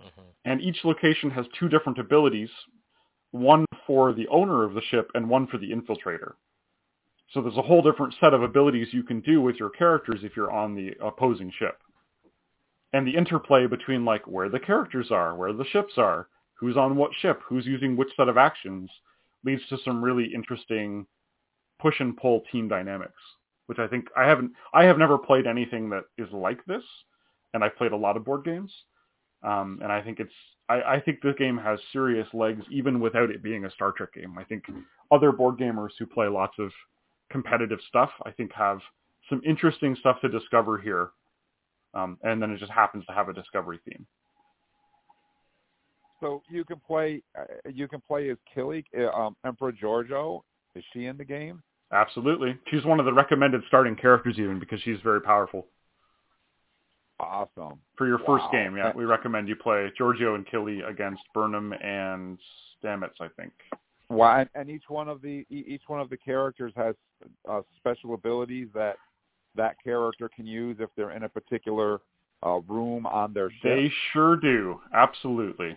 Mhm. And each location has two different abilities, one for the owner of the ship and one for the infiltrator. So there's a whole different set of abilities you can do with your characters if you're on the opposing ship. And the interplay between like where the characters are, where the ships are, who's on what ship, who's using which set of actions, leads to some really interesting push and pull team dynamics, which I think I haven't I have never played anything that is like this, and I've played a lot of board games, um, and I think it's I, I think this game has serious legs even without it being a Star Trek game. I think other board gamers who play lots of competitive stuff, I think have some interesting stuff to discover here, um, and then it just happens to have a discovery theme. So you can play uh, you can play as Killy, uh, um, Emperor Georgiou. Is she in the game? Absolutely, she's one of the recommended starting characters even because she's very powerful. Awesome. For your first game, yeah, we recommend you play Georgiou and Killy against Burnham and Stamets, I think. Wow. And, each one of the each one of the characters has uh, special abilities that that character can use if they're in a particular uh, room on their ship. They sure do. Absolutely.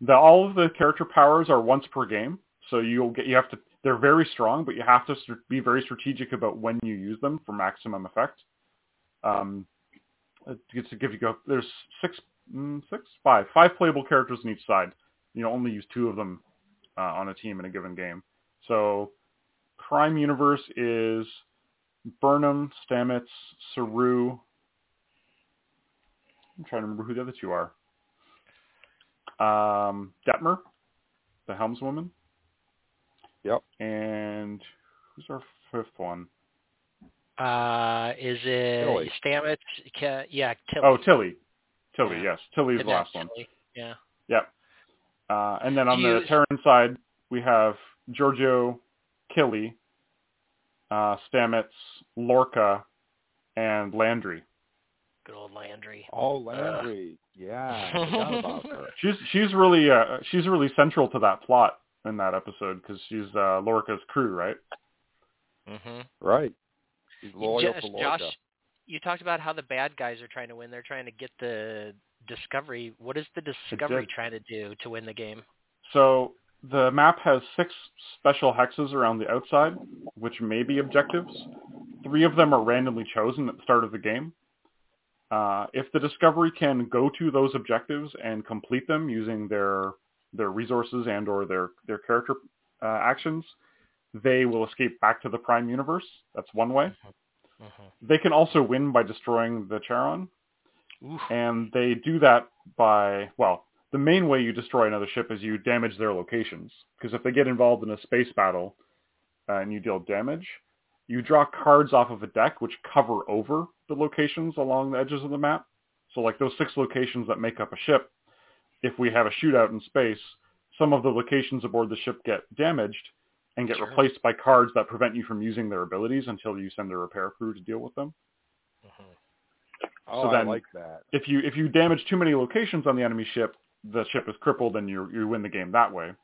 The, all of the character powers are once per game, so you'll get you have to. They're very strong, but you have to be very strategic about when you use them for maximum effect. Um, uh, to give you go. There's six, mm, six, five, five playable characters on each side. You know, only use two of them uh, on a team in a given game. So, Prime Universe is Burnham, Stamets, Saru. I'm trying to remember who the other two are. Um, Detmer, the helmswoman. Yep. And who's our fifth one? Uh, is it Tilly. Stamets? Yeah, Tilly. Oh, Tilly. Tilly, Yeah. yes. Tilly's the last one. Tilly. Yeah. Yep. Uh, and then on Do the you- Terran side, we have Georgiou, Killy, uh, Stamets, Lorca, and Landry. Good old Landry. Oh, Landry. yeah, about her. She's she's really uh, she's really central to that plot in that episode because she's uh, Lorca's crew, right? Mm-hmm. Right. She's loyal Josh, to Lorca. Josh, you talked about how the bad guys are trying to win. They're trying to get the discovery. What is the discovery did. trying to do to win the game? So the map has six special hexes around the outside, which may be objectives. Three of them are randomly chosen at the start of the game. Uh, if the Discovery can go to those objectives and complete them using their their resources and or their their character uh, actions, they will escape back to the Prime Universe. That's one way. hmm They can also win by destroying the Charon, Oof. and they do that by well the main way you destroy another ship is you damage their locations because if they get involved in a space battle uh, and you deal damage you draw cards off of a deck which cover over the locations along the edges of the map so like those six locations that make up a ship if we have a shootout in space some of the locations aboard the ship get damaged and get Sure. replaced by cards that prevent you from using their abilities until you send a repair crew to deal with them Mhm. Oh, so I then- like that. if you if you damage too many locations on the enemy ship, the ship is crippled and you you win the game that way.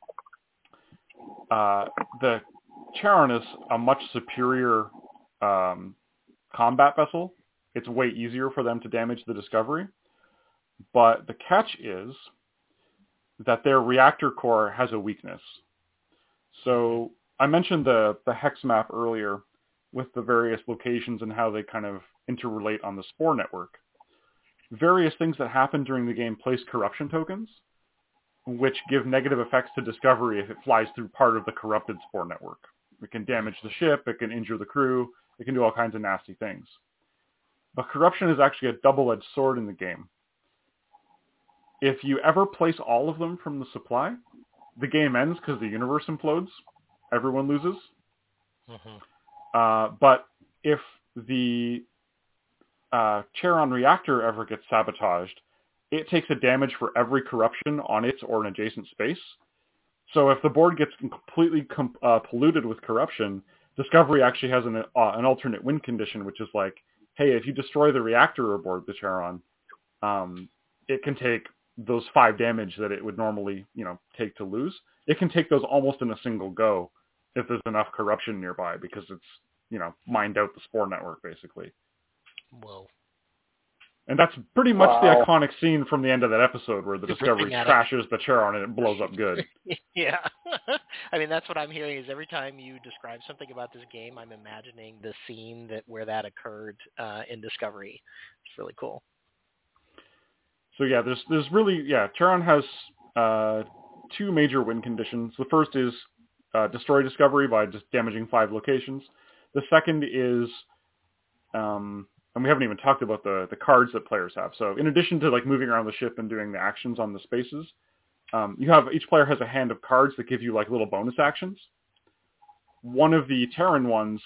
Uh, the Charon is a much superior um, combat vessel. It's way easier for them to damage the Discovery, but the catch is that their reactor core has a weakness. So I mentioned the the hex map earlier with the various locations and how they kind of interrelate on the spore network various things that happen during the game place corruption tokens, which give negative effects to Discovery if it flies through part of the corrupted Spore network. It can damage the ship, it can injure the crew, it can do all kinds of nasty things. But corruption is actually a double-edged sword in the game. If you ever place all of them from the supply, the game ends because the universe implodes. Everyone loses. Mhm. Uh, but if the uh, Charon reactor ever gets sabotaged, it takes a damage for every corruption on its or an adjacent space. So if the board gets completely com- uh, polluted with corruption, Discovery actually has an, uh, an alternate win condition, which is like, hey, if you destroy the reactor aboard the Charon, um, it can take those five damage that it would normally, you know, take to lose. It can take those almost in a single go if there's enough corruption nearby because it's, you know, mined out the spore network basically. Whoa. And that's pretty much Wow. the iconic scene from the end of that episode where the Just Discovery looking at it. crashes the Charon and it blows up good. yeah. I mean, that's what I'm hearing is every time you describe something about this game, I'm imagining the scene that where that occurred uh, in Discovery. It's really cool. So yeah, there's there's really yeah, Charon has uh, two major win conditions. The first is uh, destroy Discovery by just damaging five locations. The second is, um, and we haven't even talked about the the cards that players have. So in addition to like moving around the ship and doing the actions on the spaces, um, you have each player has a hand of cards that give you like little bonus actions. One of the Terran ones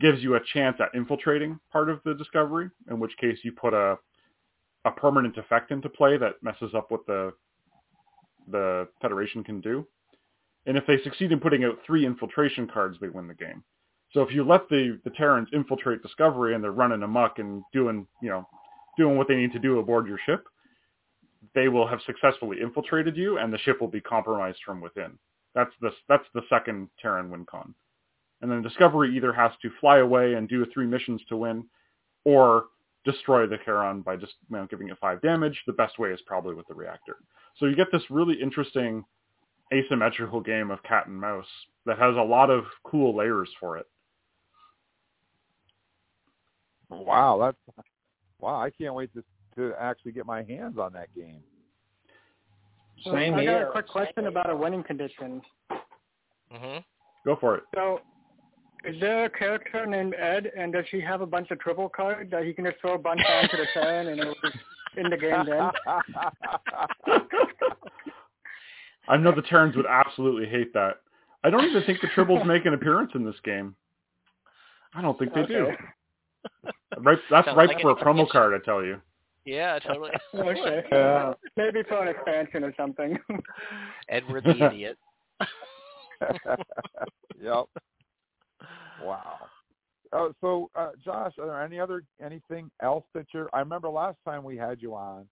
gives you a chance at infiltrating part of the Discovery, in which case you put a a permanent effect into play that messes up what the the Federation can do. And if they succeed in putting out three infiltration cards, they win the game. So if you let the the Terrans infiltrate Discovery and they're running amok and doing you know doing what they need to do aboard your ship, they will have successfully infiltrated you, and the ship will be compromised from within. That's the that's the second Terran win con. And then Discovery either has to fly away and do three missions to win, or destroy the Charon by just you know, giving it five damage. The best way is probably with the reactor. So you get this really interesting asymmetrical game of cat and mouse that has a lot of cool layers for it. Wow, that's wow! I can't wait to to actually get my hands on that game. Same I here. got a quick question about a winning condition. Mm-hmm. Go for it. So, is there a character named Ed, and does he have a bunch of tribble cards that he can just throw a bunch onto the turn and it'll just in the game then? I know the Terrans would absolutely hate that. I don't even think the Tribbles make an appearance in this game. I don't think they do. Right, that's Sounds ripe like for a promo card, I tell you. Yeah, totally. Okay. Yeah. Maybe for an expansion or something. Edward the idiot. yep. Wow. Oh, so uh, Josh, are there any other anything else that you're? I remember last time we had you on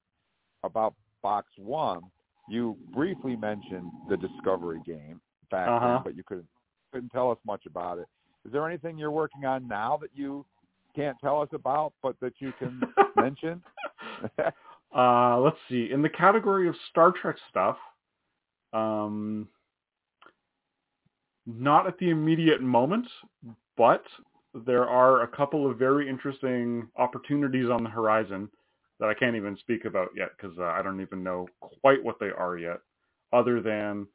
about Box One, you briefly mentioned the Discovery game back Uh-huh. then, but you couldn't couldn't tell us much about it. Is there anything you're working on now that you can't tell us about, but that you can mention? Uh, let's see. In the category of Star Trek stuff, um, not at the immediate moment, but there are a couple of very interesting opportunities on the horizon that I can't even speak about yet because uh, I don't even know quite what they are yet. Other than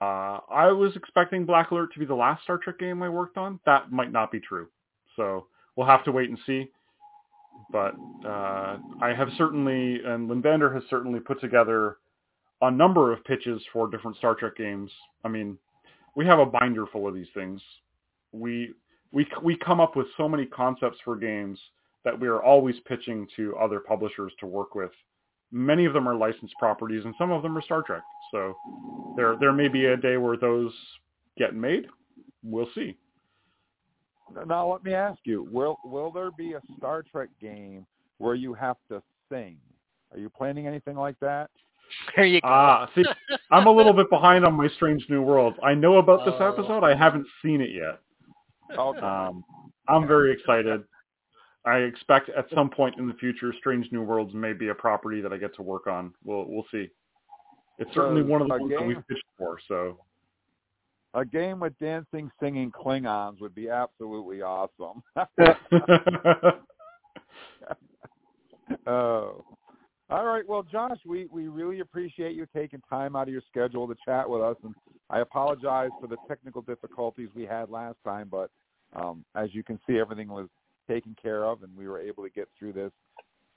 uh, I was expecting Black Alert to be the last Star Trek game I worked on. That might not be true. So we'll have to wait and see but uh, I have certainly, and Lynnvander has certainly put together a number of pitches for different Star Trek games. I mean, we have a binder full of these things. We we we come up with so many concepts for games that we are always pitching to other publishers to work with. Many of them are licensed properties, and some of them are Star Trek. So there there may be a day where those get made. We'll see. Now let me ask you: Will will there be a Star Trek game where you have to sing? Are you planning anything like that? There you go. Ah, see, I'm a little bit behind on my Strange New World. I know about this Oh. episode. I haven't seen it yet. Um, I'm very excited. I expect at some point in the future, Strange New Worlds may be a property that I get to work on. We'll we'll see. It's certainly So, one of the ones that we've pitched for. So a game with dancing, singing Klingons would be absolutely awesome. oh. All right. Well, Josh, we, we really appreciate you taking time out of your schedule to chat with us. And I apologize for the technical difficulties we had last time, but um, as you can see, everything was taken care of, and we were able to get through this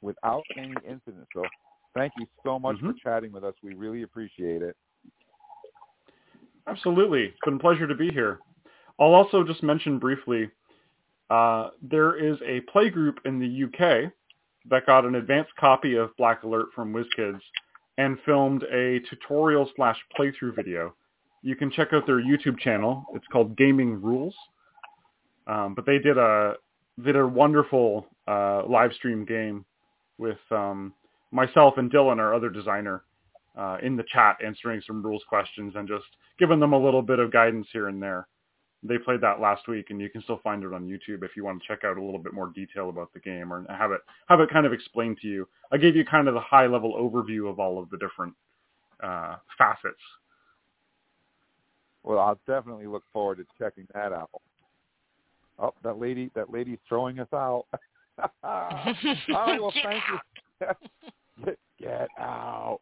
without any incident. So thank you so much for Mhm. chatting with us. We really appreciate it. Absolutely. It's been a pleasure to be here. I'll also just mention briefly, uh, there is a play group in the UK that got an advanced copy of Black Alert from WizKids and filmed a tutorial slash playthrough video. You can check out their YouTube channel. It's called Gaming Rules. Um, but they did a did a wonderful uh, live stream game with um, myself and Dylan, our other designer, uh, in the chat answering some rules questions and just giving them a little bit of guidance here and there. They played that last week, and you can still find it on YouTube if you want to check out a little bit more detail about the game or have it have it kind of explained to you. I gave you kind of the high level overview of all of the different uh, facets. Well, I'll definitely look forward to checking that out. Oh, that lady, that lady's throwing us out. All right, well, Get thank you. Get out.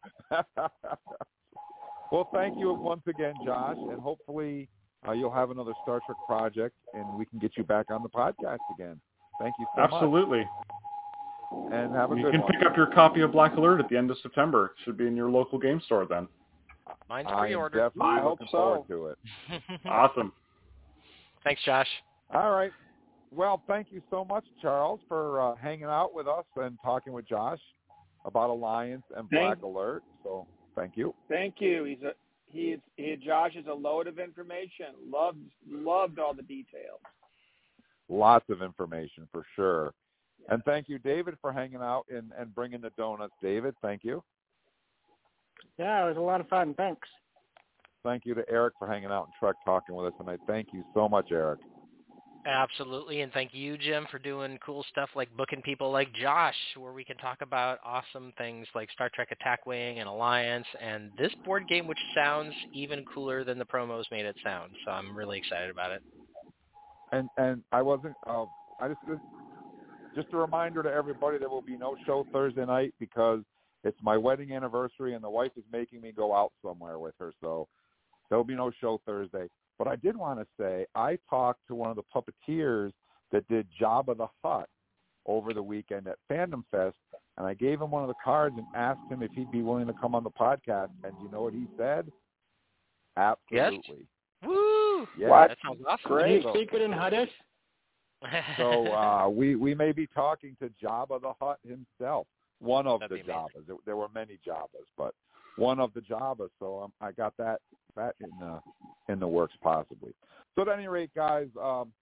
well, thank you once again, Josh, and hopefully uh, you'll have another Star Trek project, and we can get you back on the podcast again. Thank you so Absolutely. much, and have a You good can one. pick up your copy of Black Alert at the end of September. It should be in your local game store then. Mine's I pre-ordered. definitely I hope looking so. forward to it. Awesome. Thanks, Josh. All right. Well, thank you so much, Charles, for uh, hanging out with us and talking with Josh about Alliance and Black Thank- Alert. So, thank you. Thank you. He's a he's he Josh is a load of information. Loved loved all the details. Lots of information for sure. And thank you, David, for hanging out and, and bringing the donuts. David, thank you. Yeah, it was a lot of fun. Thanks. Thank you to Eric for hanging out and Trek talking with us tonight. Thank you so much, Eric. Absolutely, and thank you, Jim, for doing cool stuff like booking people like Josh, where we can talk about awesome things like Star Trek Attack Wing and Alliance, and this board game, which sounds even cooler than the promos made it sound. So I'm really excited about it. And and I wasn't. Uh, I just just a reminder to everybody there will be no show Thursday night because it's my wedding anniversary and the wife is making me go out somewhere with her. So there'll be no show Thursday. But I did want to say I talked to one of the puppeteers that did Jabba the Hutt over the weekend at Fandom Fest, and I gave him one of the cards and asked him if he'd be willing to come on the podcast. And you know what he said? Absolutely. Woo! Yeah. What? That sounds awesome. Great. Did he speak it in Huddish? So uh, we we may be talking to Jabba the Hutt himself, one of That'd the. Jabbas. There, there were many Jabbas, but one of the Jabbas. So um, I got that that in the in the works possibly. So at any rate, guys, um,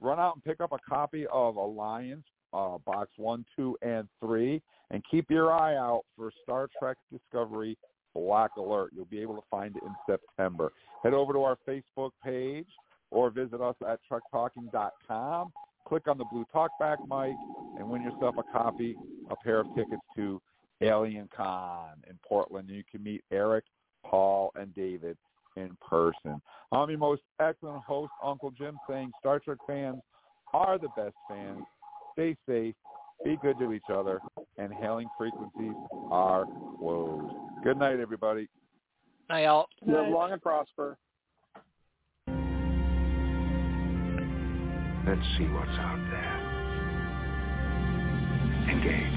run out and pick up a copy of Alliance uh, Box One, Two, and Three, and keep your eye out for Star Trek Discovery Black Alert. You'll be able to find it in September. Head over to our Facebook page or visit us at trektalking.com. Click on the blue talkback mic and win yourself a copy, a pair of tickets to Alien Con in Portland. You can meet Eric, Paul, and David in person. I'm your most excellent host, Uncle Jim, saying Star Trek fans are the best fans. Stay safe, be good to each other, and hailing frequencies are closed. Good night, everybody. Hi, all. Live long and prosper. Let's see what's out there. Engage.